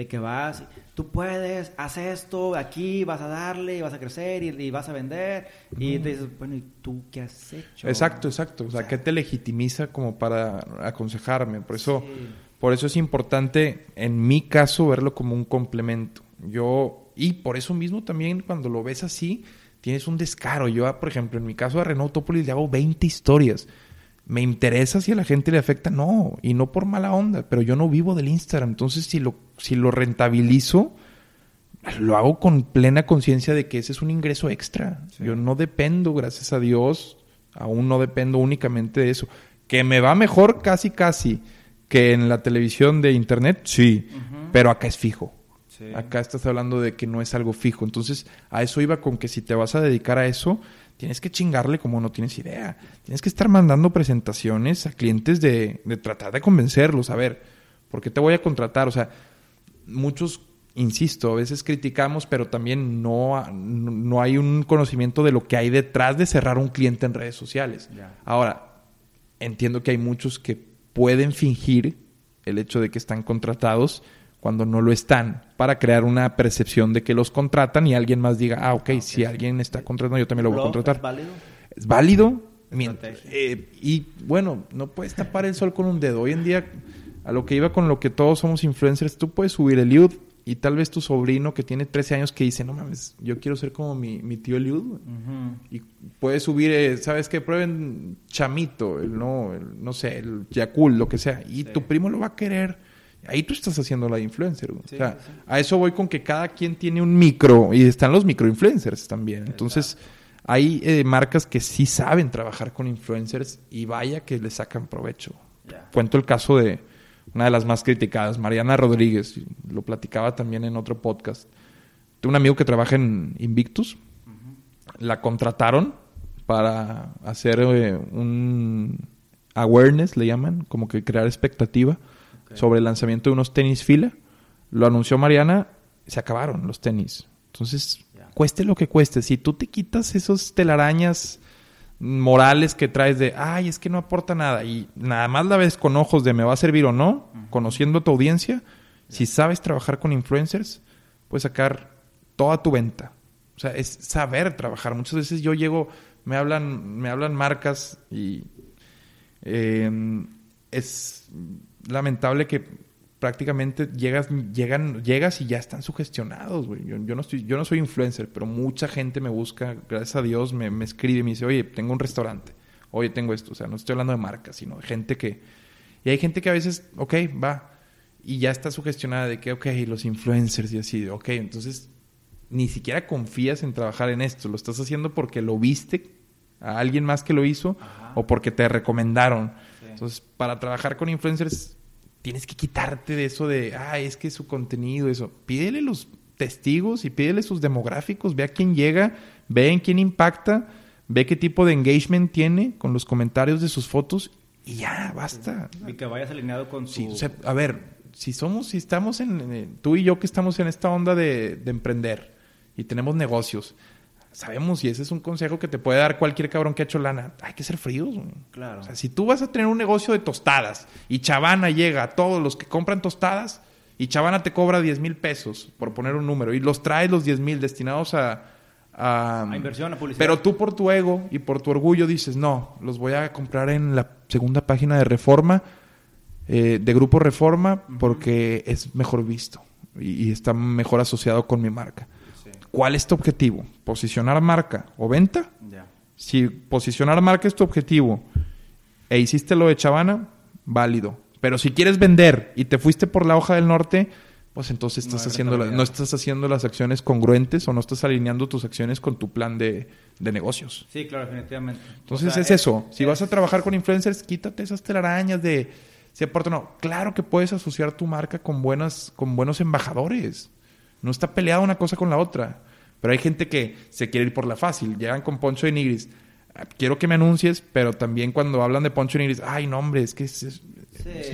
de que vas, tú puedes, haz esto, aquí vas a darle, y vas a crecer y, vas a vender. Y te dices, bueno, ¿y tú qué has hecho? Exacto, exacto. O sea, ¿qué te legitimiza como para aconsejarme? Por eso, por eso es importante, en mi caso, verlo como un complemento. Yo y por eso mismo también cuando lo ves así, tienes un descaro. Yo, por ejemplo, en mi caso de Renault Topolis le hago 20 historias. ¿Me interesa si a la gente le afecta? No, y no por mala onda, pero yo no vivo del Instagram. Entonces, si lo, si lo rentabilizo, lo hago con plena conciencia de que ese es un ingreso extra. Yo no dependo, gracias a Dios, aún no dependo únicamente de eso. Que me va mejor casi, casi que en la televisión de internet, sí, pero acá es fijo. Acá estás hablando de que no es algo fijo. Entonces, a eso iba con que si te vas a dedicar a eso, tienes que chingarle como no tienes idea. Tienes que estar mandando presentaciones a clientes de, de tratar de convencerlos. A ver, ¿por qué te voy a contratar? O sea, muchos, insisto, a veces criticamos, pero también no, no hay un conocimiento de lo que hay detrás de cerrar un cliente en redes sociales. Ahora, entiendo que hay muchos que pueden fingir el hecho de que están contratados cuando no lo están, para crear una percepción de que los contratan y alguien más diga, ah, ok, si alguien está contratando, yo también lo voy a contratar. ¿Es válido? Es válido. Eh, y bueno, no puedes tapar el sol con un dedo. Hoy en día, a lo que iba con lo que todos somos influencers, tú puedes subir el Eliud y tal vez tu sobrino que tiene 13 años que dice, no mames, yo quiero ser como mi, mi tío Eliud. Y puedes subir, eh, ¿sabes qué? Prueben chamito, el, no, no sé, el Yakul, lo que sea. Y tu primo lo va a querer Ahí tú estás haciendo la influencer. o sea, a eso voy con que cada quien tiene un micro y están los microinfluencers también. Entonces, hay eh, marcas que sí saben trabajar con influencers y vaya que le sacan provecho. Cuento el caso de una de las más criticadas, Mariana Rodríguez. Lo platicaba también en otro podcast. Tengo un amigo que trabaja en Invictus. La contrataron para hacer eh, un awareness, le llaman, como que crear expectativa sobre el lanzamiento de unos tenis fila. Lo anunció Mariana, se acabaron los tenis. Entonces, cueste lo que cueste, si tú te quitas esos telarañas morales que traes de, ay, es que no aporta nada, y nada más la ves con ojos de me va a servir o no, conociendo a tu audiencia, si sabes trabajar con influencers, puedes sacar toda tu venta. O sea, es saber trabajar. Muchas veces yo llego, me hablan, me hablan marcas y eh, es lamentable que prácticamente llegas, llegan, llegas y ya están sugestionados, güey. Yo, no estoy, yo no soy influencer, pero mucha gente me busca, gracias a Dios, me, me escribe y me dice, oye, tengo un restaurante, oye, tengo esto. O sea, no estoy hablando de marcas, sino de gente que... Y hay gente que a veces, ok, va, y ya está sugestionada de que, ok, los influencers y así, ok, entonces ni siquiera confías en trabajar en esto, lo estás haciendo porque lo viste a alguien más que lo hizo o porque te recomendaron. Entonces, para trabajar con influencers, tienes que quitarte de eso de, ah, es que su contenido, eso. Pídele los testigos y pídele sus demográficos, ve a quién llega, ve en quién impacta, ve qué tipo de engagement tiene con los comentarios de sus fotos y ya, basta. Y que vayas alineado con su... a ver, si somos, si estamos en, tú y yo que estamos en esta onda de, de emprender y tenemos negocios, sabemos, y ese es un consejo que te puede dar cualquier cabrón que ha hecho lana, hay que ser fríos. Claro. O sea, si tú vas a tener un negocio de tostadas y Chavana llega a todos los que compran tostadas y Chavana te cobra 10 mil pesos, por poner un número, y los traes los 10 mil destinados a, a, inversión, a publicidad. Pero tú por tu ego y por tu orgullo dices, no, los voy a comprar en la segunda página de Reforma, eh, de Grupo Reforma, porque es mejor visto y está mejor asociado con mi marca. ¿Cuál es tu objetivo? ¿Posicionar marca o venta? Si posicionar marca es tu objetivo e hiciste lo de Chavana, válido. Pero si quieres vender y te fuiste por la hoja del norte, pues entonces estás haciendo no estás haciendo las acciones congruentes o no estás alineando tus acciones con tu plan de, negocios. Sí, claro, definitivamente. Entonces es, eso. Si vas a trabajar con influencers, quítate esas telarañas de si aporta no. Claro que puedes asociar tu marca con buenas, con buenos embajadores. No está peleada una cosa con la otra. Pero hay gente que se quiere ir por la fácil. Llegan con Poncho de Nigris. Ah, quiero que me anuncies, pero también cuando hablan de Poncho de Nigris, ay, no, hombre, es que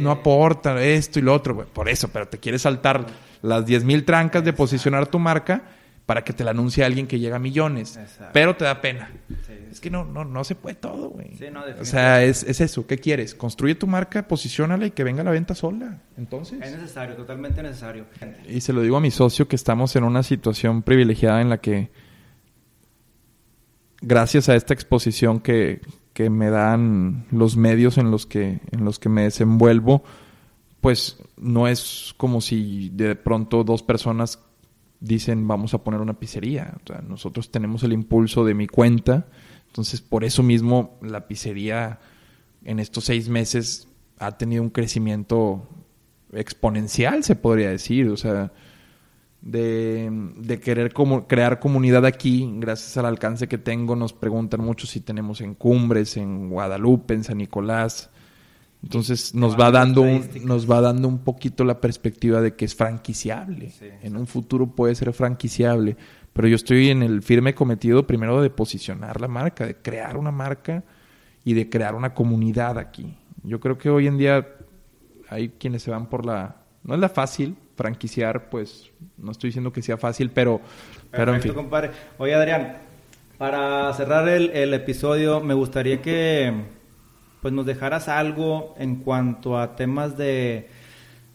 no aporta esto y lo otro. Por eso, pero te quieres saltar las 10.000 trancas de posicionar tu marca para que te la anuncie alguien que llega a millones. Pero te da pena. Es que no, no, no se puede todo, güey. o sea, es, es, eso. ¿Qué quieres? Construye tu marca, posicionala y que venga la venta sola. Entonces. Es necesario, totalmente necesario. Y se lo digo a mi socio que estamos en una situación privilegiada en la que, gracias a esta exposición que, que me dan los medios en los que, en los que me desenvuelvo, pues no es como si de pronto dos personas dicen vamos a poner una pizzería. O sea, nosotros tenemos el impulso de mi cuenta, entonces por eso mismo la pizzería en estos seis meses ha tenido un crecimiento exponencial, se podría decir. O sea, de, de querer como, crear comunidad aquí, gracias al alcance que tengo, nos preguntan mucho si tenemos en Cumbres, en Guadalupe, en San Nicolás, entonces nos va dando un, nos va dando un poquito la perspectiva de que es franquiciable. En un futuro puede ser franquiciable. Pero yo estoy en el firme cometido primero de posicionar la marca, de crear una marca y de crear una comunidad aquí. Yo creo que hoy en día hay quienes se van por la... No es la fácil, franquiciar, pues no estoy diciendo que sea fácil, pero, pero en fin. compadre. Oye, Adrián, para cerrar el episodio, me gustaría que pues nos dejaras algo en cuanto a temas de,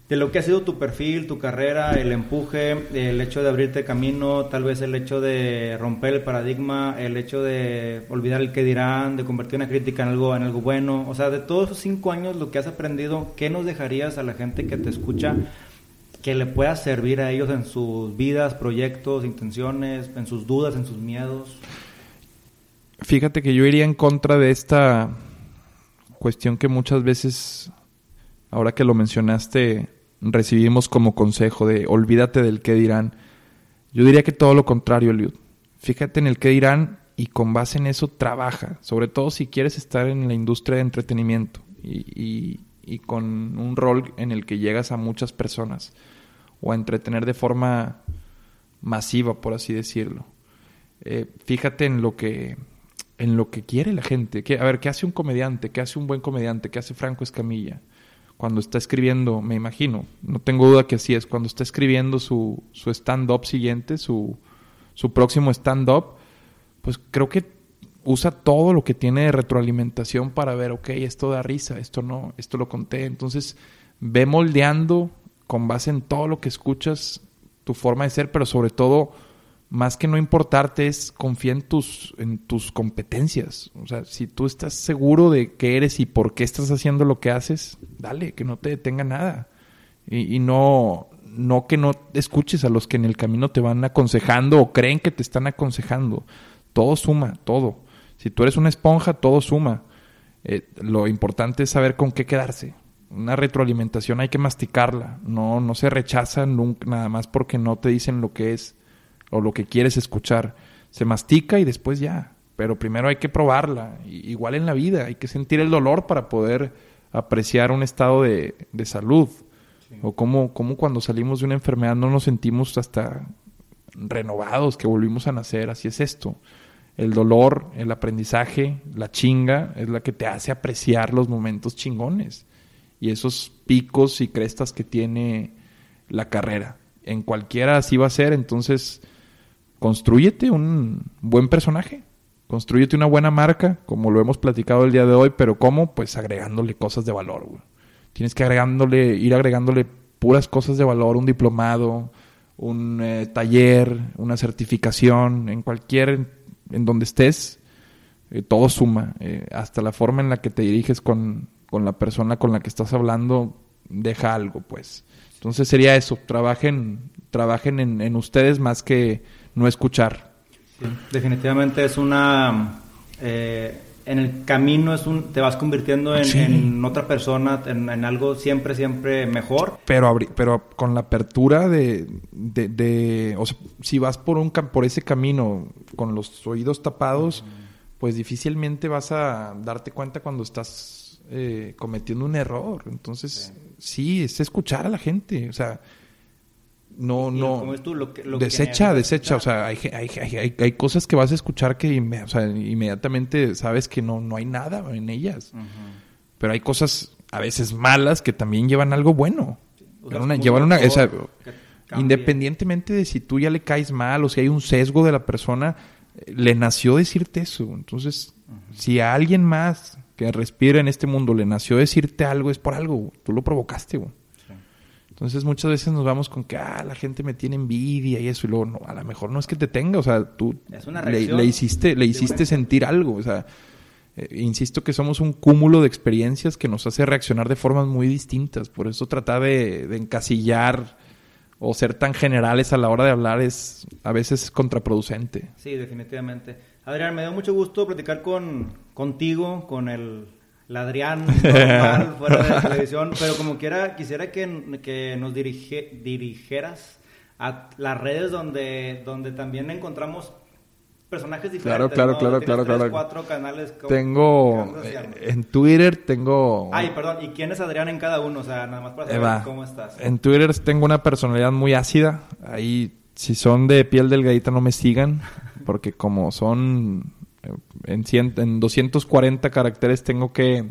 de lo que ha sido tu perfil, tu carrera, el empuje, el hecho de abrirte camino, tal vez el hecho de romper el paradigma, el hecho de olvidar el que dirán, de convertir una crítica en algo, en algo bueno. O sea, de todos esos cinco años, lo que has aprendido, ¿qué nos dejarías a la gente que te escucha que le pueda servir a ellos en sus vidas, proyectos, intenciones, en sus dudas, en sus miedos? Fíjate que yo iría en contra de esta cuestión que muchas veces, ahora que lo mencionaste, recibimos como consejo de olvídate del qué dirán. Yo diría que todo lo contrario, Liud. Fíjate en el qué dirán y con base en eso trabaja, sobre todo si quieres estar en la industria de entretenimiento y, con un rol en el que llegas a muchas personas o a entretener de forma masiva, por así decirlo. Eh, fíjate en lo que en lo que quiere la gente. a ver, ¿qué hace un comediante? ¿Qué hace un buen comediante? ¿Qué hace Franco Escamilla? Cuando está escribiendo, me imagino, no tengo duda que así es, cuando está escribiendo su, su stand-up siguiente, su, su próximo stand-up, pues creo que usa todo lo que tiene de retroalimentación para ver, ok, esto da risa, esto no, esto lo conté. Entonces, ve moldeando con base en todo lo que escuchas tu forma de ser, pero sobre todo más que no importarte es confía en tus, en tus competencias. O sea, si tú estás seguro de qué eres y por qué estás haciendo lo que haces, dale, que no te detenga nada. Y, y no, no que no escuches a los que en el camino te van aconsejando o creen que te están aconsejando. Todo suma, todo. Si tú eres una esponja, todo suma. Eh, lo importante es saber con qué quedarse. Una retroalimentación hay que masticarla. No, no se rechaza nunca, nada más porque no te dicen lo que es o lo que quieres escuchar. Se mastica y después ya. Pero primero hay que probarla. Igual en la vida, hay que sentir el dolor para poder apreciar un estado de, salud. O como, como cuando salimos de una enfermedad no nos sentimos hasta renovados, que volvimos a nacer. Así es esto. El dolor, el aprendizaje, la chinga es la que te hace apreciar los momentos chingones y esos picos y crestas que tiene la carrera. En cualquiera así va a ser, entonces construyete un buen personaje, construyete una buena marca, como lo hemos platicado el día de hoy, pero ¿cómo? Pues agregándole cosas de valor, güey. Tienes que agregándole, ir agregándole puras cosas de valor, un diplomado, un eh, taller, una certificación, en cualquier, en donde estés, eh, todo suma. Eh, hasta la forma en la que te diriges con, con la persona con la que estás hablando, deja algo, pues. Entonces sería eso, trabajen, trabajen en, en ustedes más que no escuchar. definitivamente es una, eh, en el camino es un, te vas convirtiendo en, otra persona, en, algo siempre, siempre mejor. Pero, pero con la apertura de, de, o sea, si vas por, un, por ese camino con los oídos tapados, pues difícilmente vas a darte cuenta cuando estás eh, cometiendo un error. Entonces, sí. es escuchar a la gente, o sea no, no. desecha, desecha. O sea, hay, hay, hay, cosas que vas a escuchar que inmediatamente sabes que no, no hay nada en ellas. Pero hay cosas a veces malas que también llevan algo bueno. llevan una. independientemente de si tú ya le caes mal o si hay un sesgo de la persona, le nació decirte eso. Entonces, si a alguien más que respira en este mundo le nació decirte algo, es por algo. Tú lo provocaste, güey. Entonces muchas veces nos vamos con que, ah, la gente me tiene envidia y eso, y luego, no, a lo mejor no es que te tenga, o sea, tú le, hiciste, le hiciste sentir algo, o sea, eh, insisto que somos un cúmulo de experiencias que nos hace reaccionar de formas muy distintas, por eso tratar de, encasillar o ser tan generales a la hora de hablar es a veces contraproducente. Sí, definitivamente. Adrián, me da mucho gusto platicar con, contigo, con el la Adrián normal fuera de la televisión, pero como quiera, quisiera que, que nos dirige, dirigieras a las redes donde, donde también encontramos personajes diferentes. Claro, claro, claro, claro, cuatro canales. Tengo en Twitter tengo. Ay, perdón. ¿Y quién es Adrián en cada uno? O sea, nada más para saber cómo estás. En Twitter tengo una personalidad muy ácida. Ahí, si son de piel delgadita, no me sigan, porque como son en, en 240 caracteres tengo que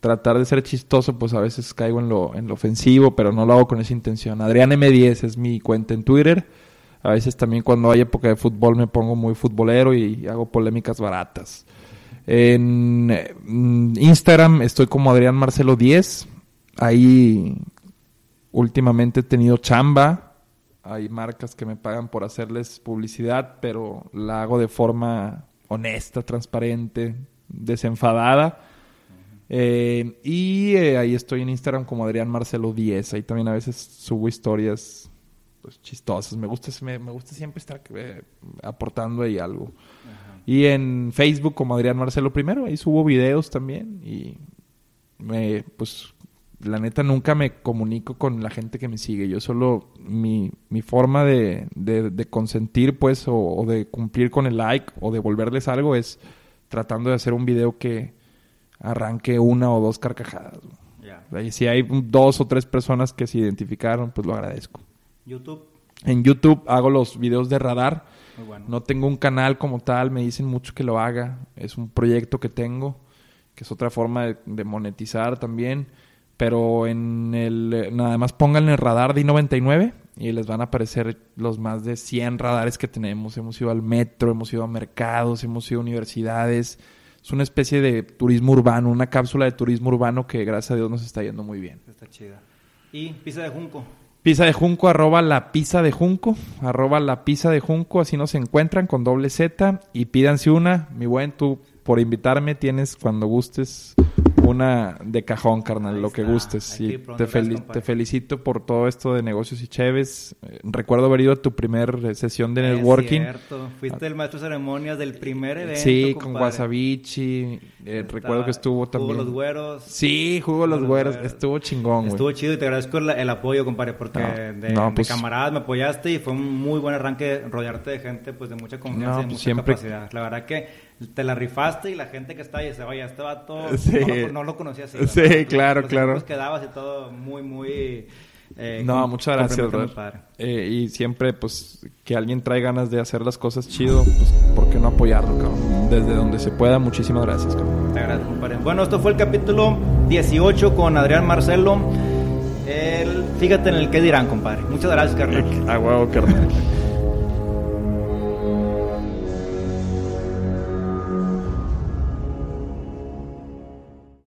tratar de ser chistoso, pues a veces caigo en lo, en lo ofensivo, pero no lo hago con esa intención. Adrián M10 es mi cuenta en Twitter. A veces también cuando hay época de fútbol me pongo muy futbolero y hago polémicas baratas. En mm, Instagram estoy como Adrián Marcelo 10. Ahí últimamente he tenido chamba. Hay marcas que me pagan por hacerles publicidad, pero la hago de forma honesta, transparente, desenfadada. Eh, y eh, ahí estoy en Instagram como Adrián Marcelo 10. Ahí también a veces subo historias pues, chistosas. Me gusta, me, gusta siempre estar eh, aportando ahí algo. Y en Facebook como Adrián Marcelo primero. Ahí subo videos también. Y me, pues la neta nunca me comunico con la gente que me sigue. Yo solo, mi, mi forma de, de, consentir, pues, o, de cumplir con el like o devolverles algo es tratando de hacer un video que arranque una o dos carcajadas. Y si hay dos o tres personas que se identificaron, pues lo agradezco. YouTube. En YouTube hago los videos de radar. No tengo un canal como tal, me dicen mucho que lo haga. Es un proyecto que tengo, que es otra forma de monetizar también pero en el nada más pónganle el radar de I-99 y les van a aparecer los más de 100 radares que tenemos. Hemos ido al metro, hemos ido a mercados, hemos ido a universidades. Es una especie de turismo urbano, una cápsula de turismo urbano que gracias a Dios nos está yendo muy bien. Está chida. ¿Y pizza de junco? Pizza de junco, arroba la pizza de junco, arroba la pizza de junco, así nos encuentran con doble Z y pídanse una. Mi buen, tú por invitarme tienes cuando gustes una de cajón, carnal, lo que gustes. Y te, te, felicito por todo esto de negocios y cheves. Eh, recuerdo haber ido a tu primer sesión de networking. Es cierto. Fuiste el maestro de ceremonias del primer evento. Sí, con Wasabichi. Eh, recuerdo que estuvo también. Jugo los güeros. Sí, jugo los, güeros. Estuvo chingón, güey. Estuvo chido y te agradezco el, apoyo, compadre, porque de, pues camaradas me apoyaste y fue un muy buen arranque rodearte de gente pues de mucha confianza y pues mucha capacidad. La verdad que te la rifaste y la gente que está ahí se vaya, este vato sí. no, lo conocía así. Sí, claro, claro. que dabas y todo muy, muy... Eh, no, muchas gracias, eh, y siempre, pues, que alguien trae ganas de hacer las cosas chido, pues, ¿por qué no apoyarlo, cabrón? Desde donde se pueda, muchísimas gracias, cabrón. Te agradezco, compadre. Bueno, esto fue el capítulo 18 con Adrián Marcelo. El, fíjate en el que dirán, compadre. Muchas gracias, carnal. A huevo, carnal.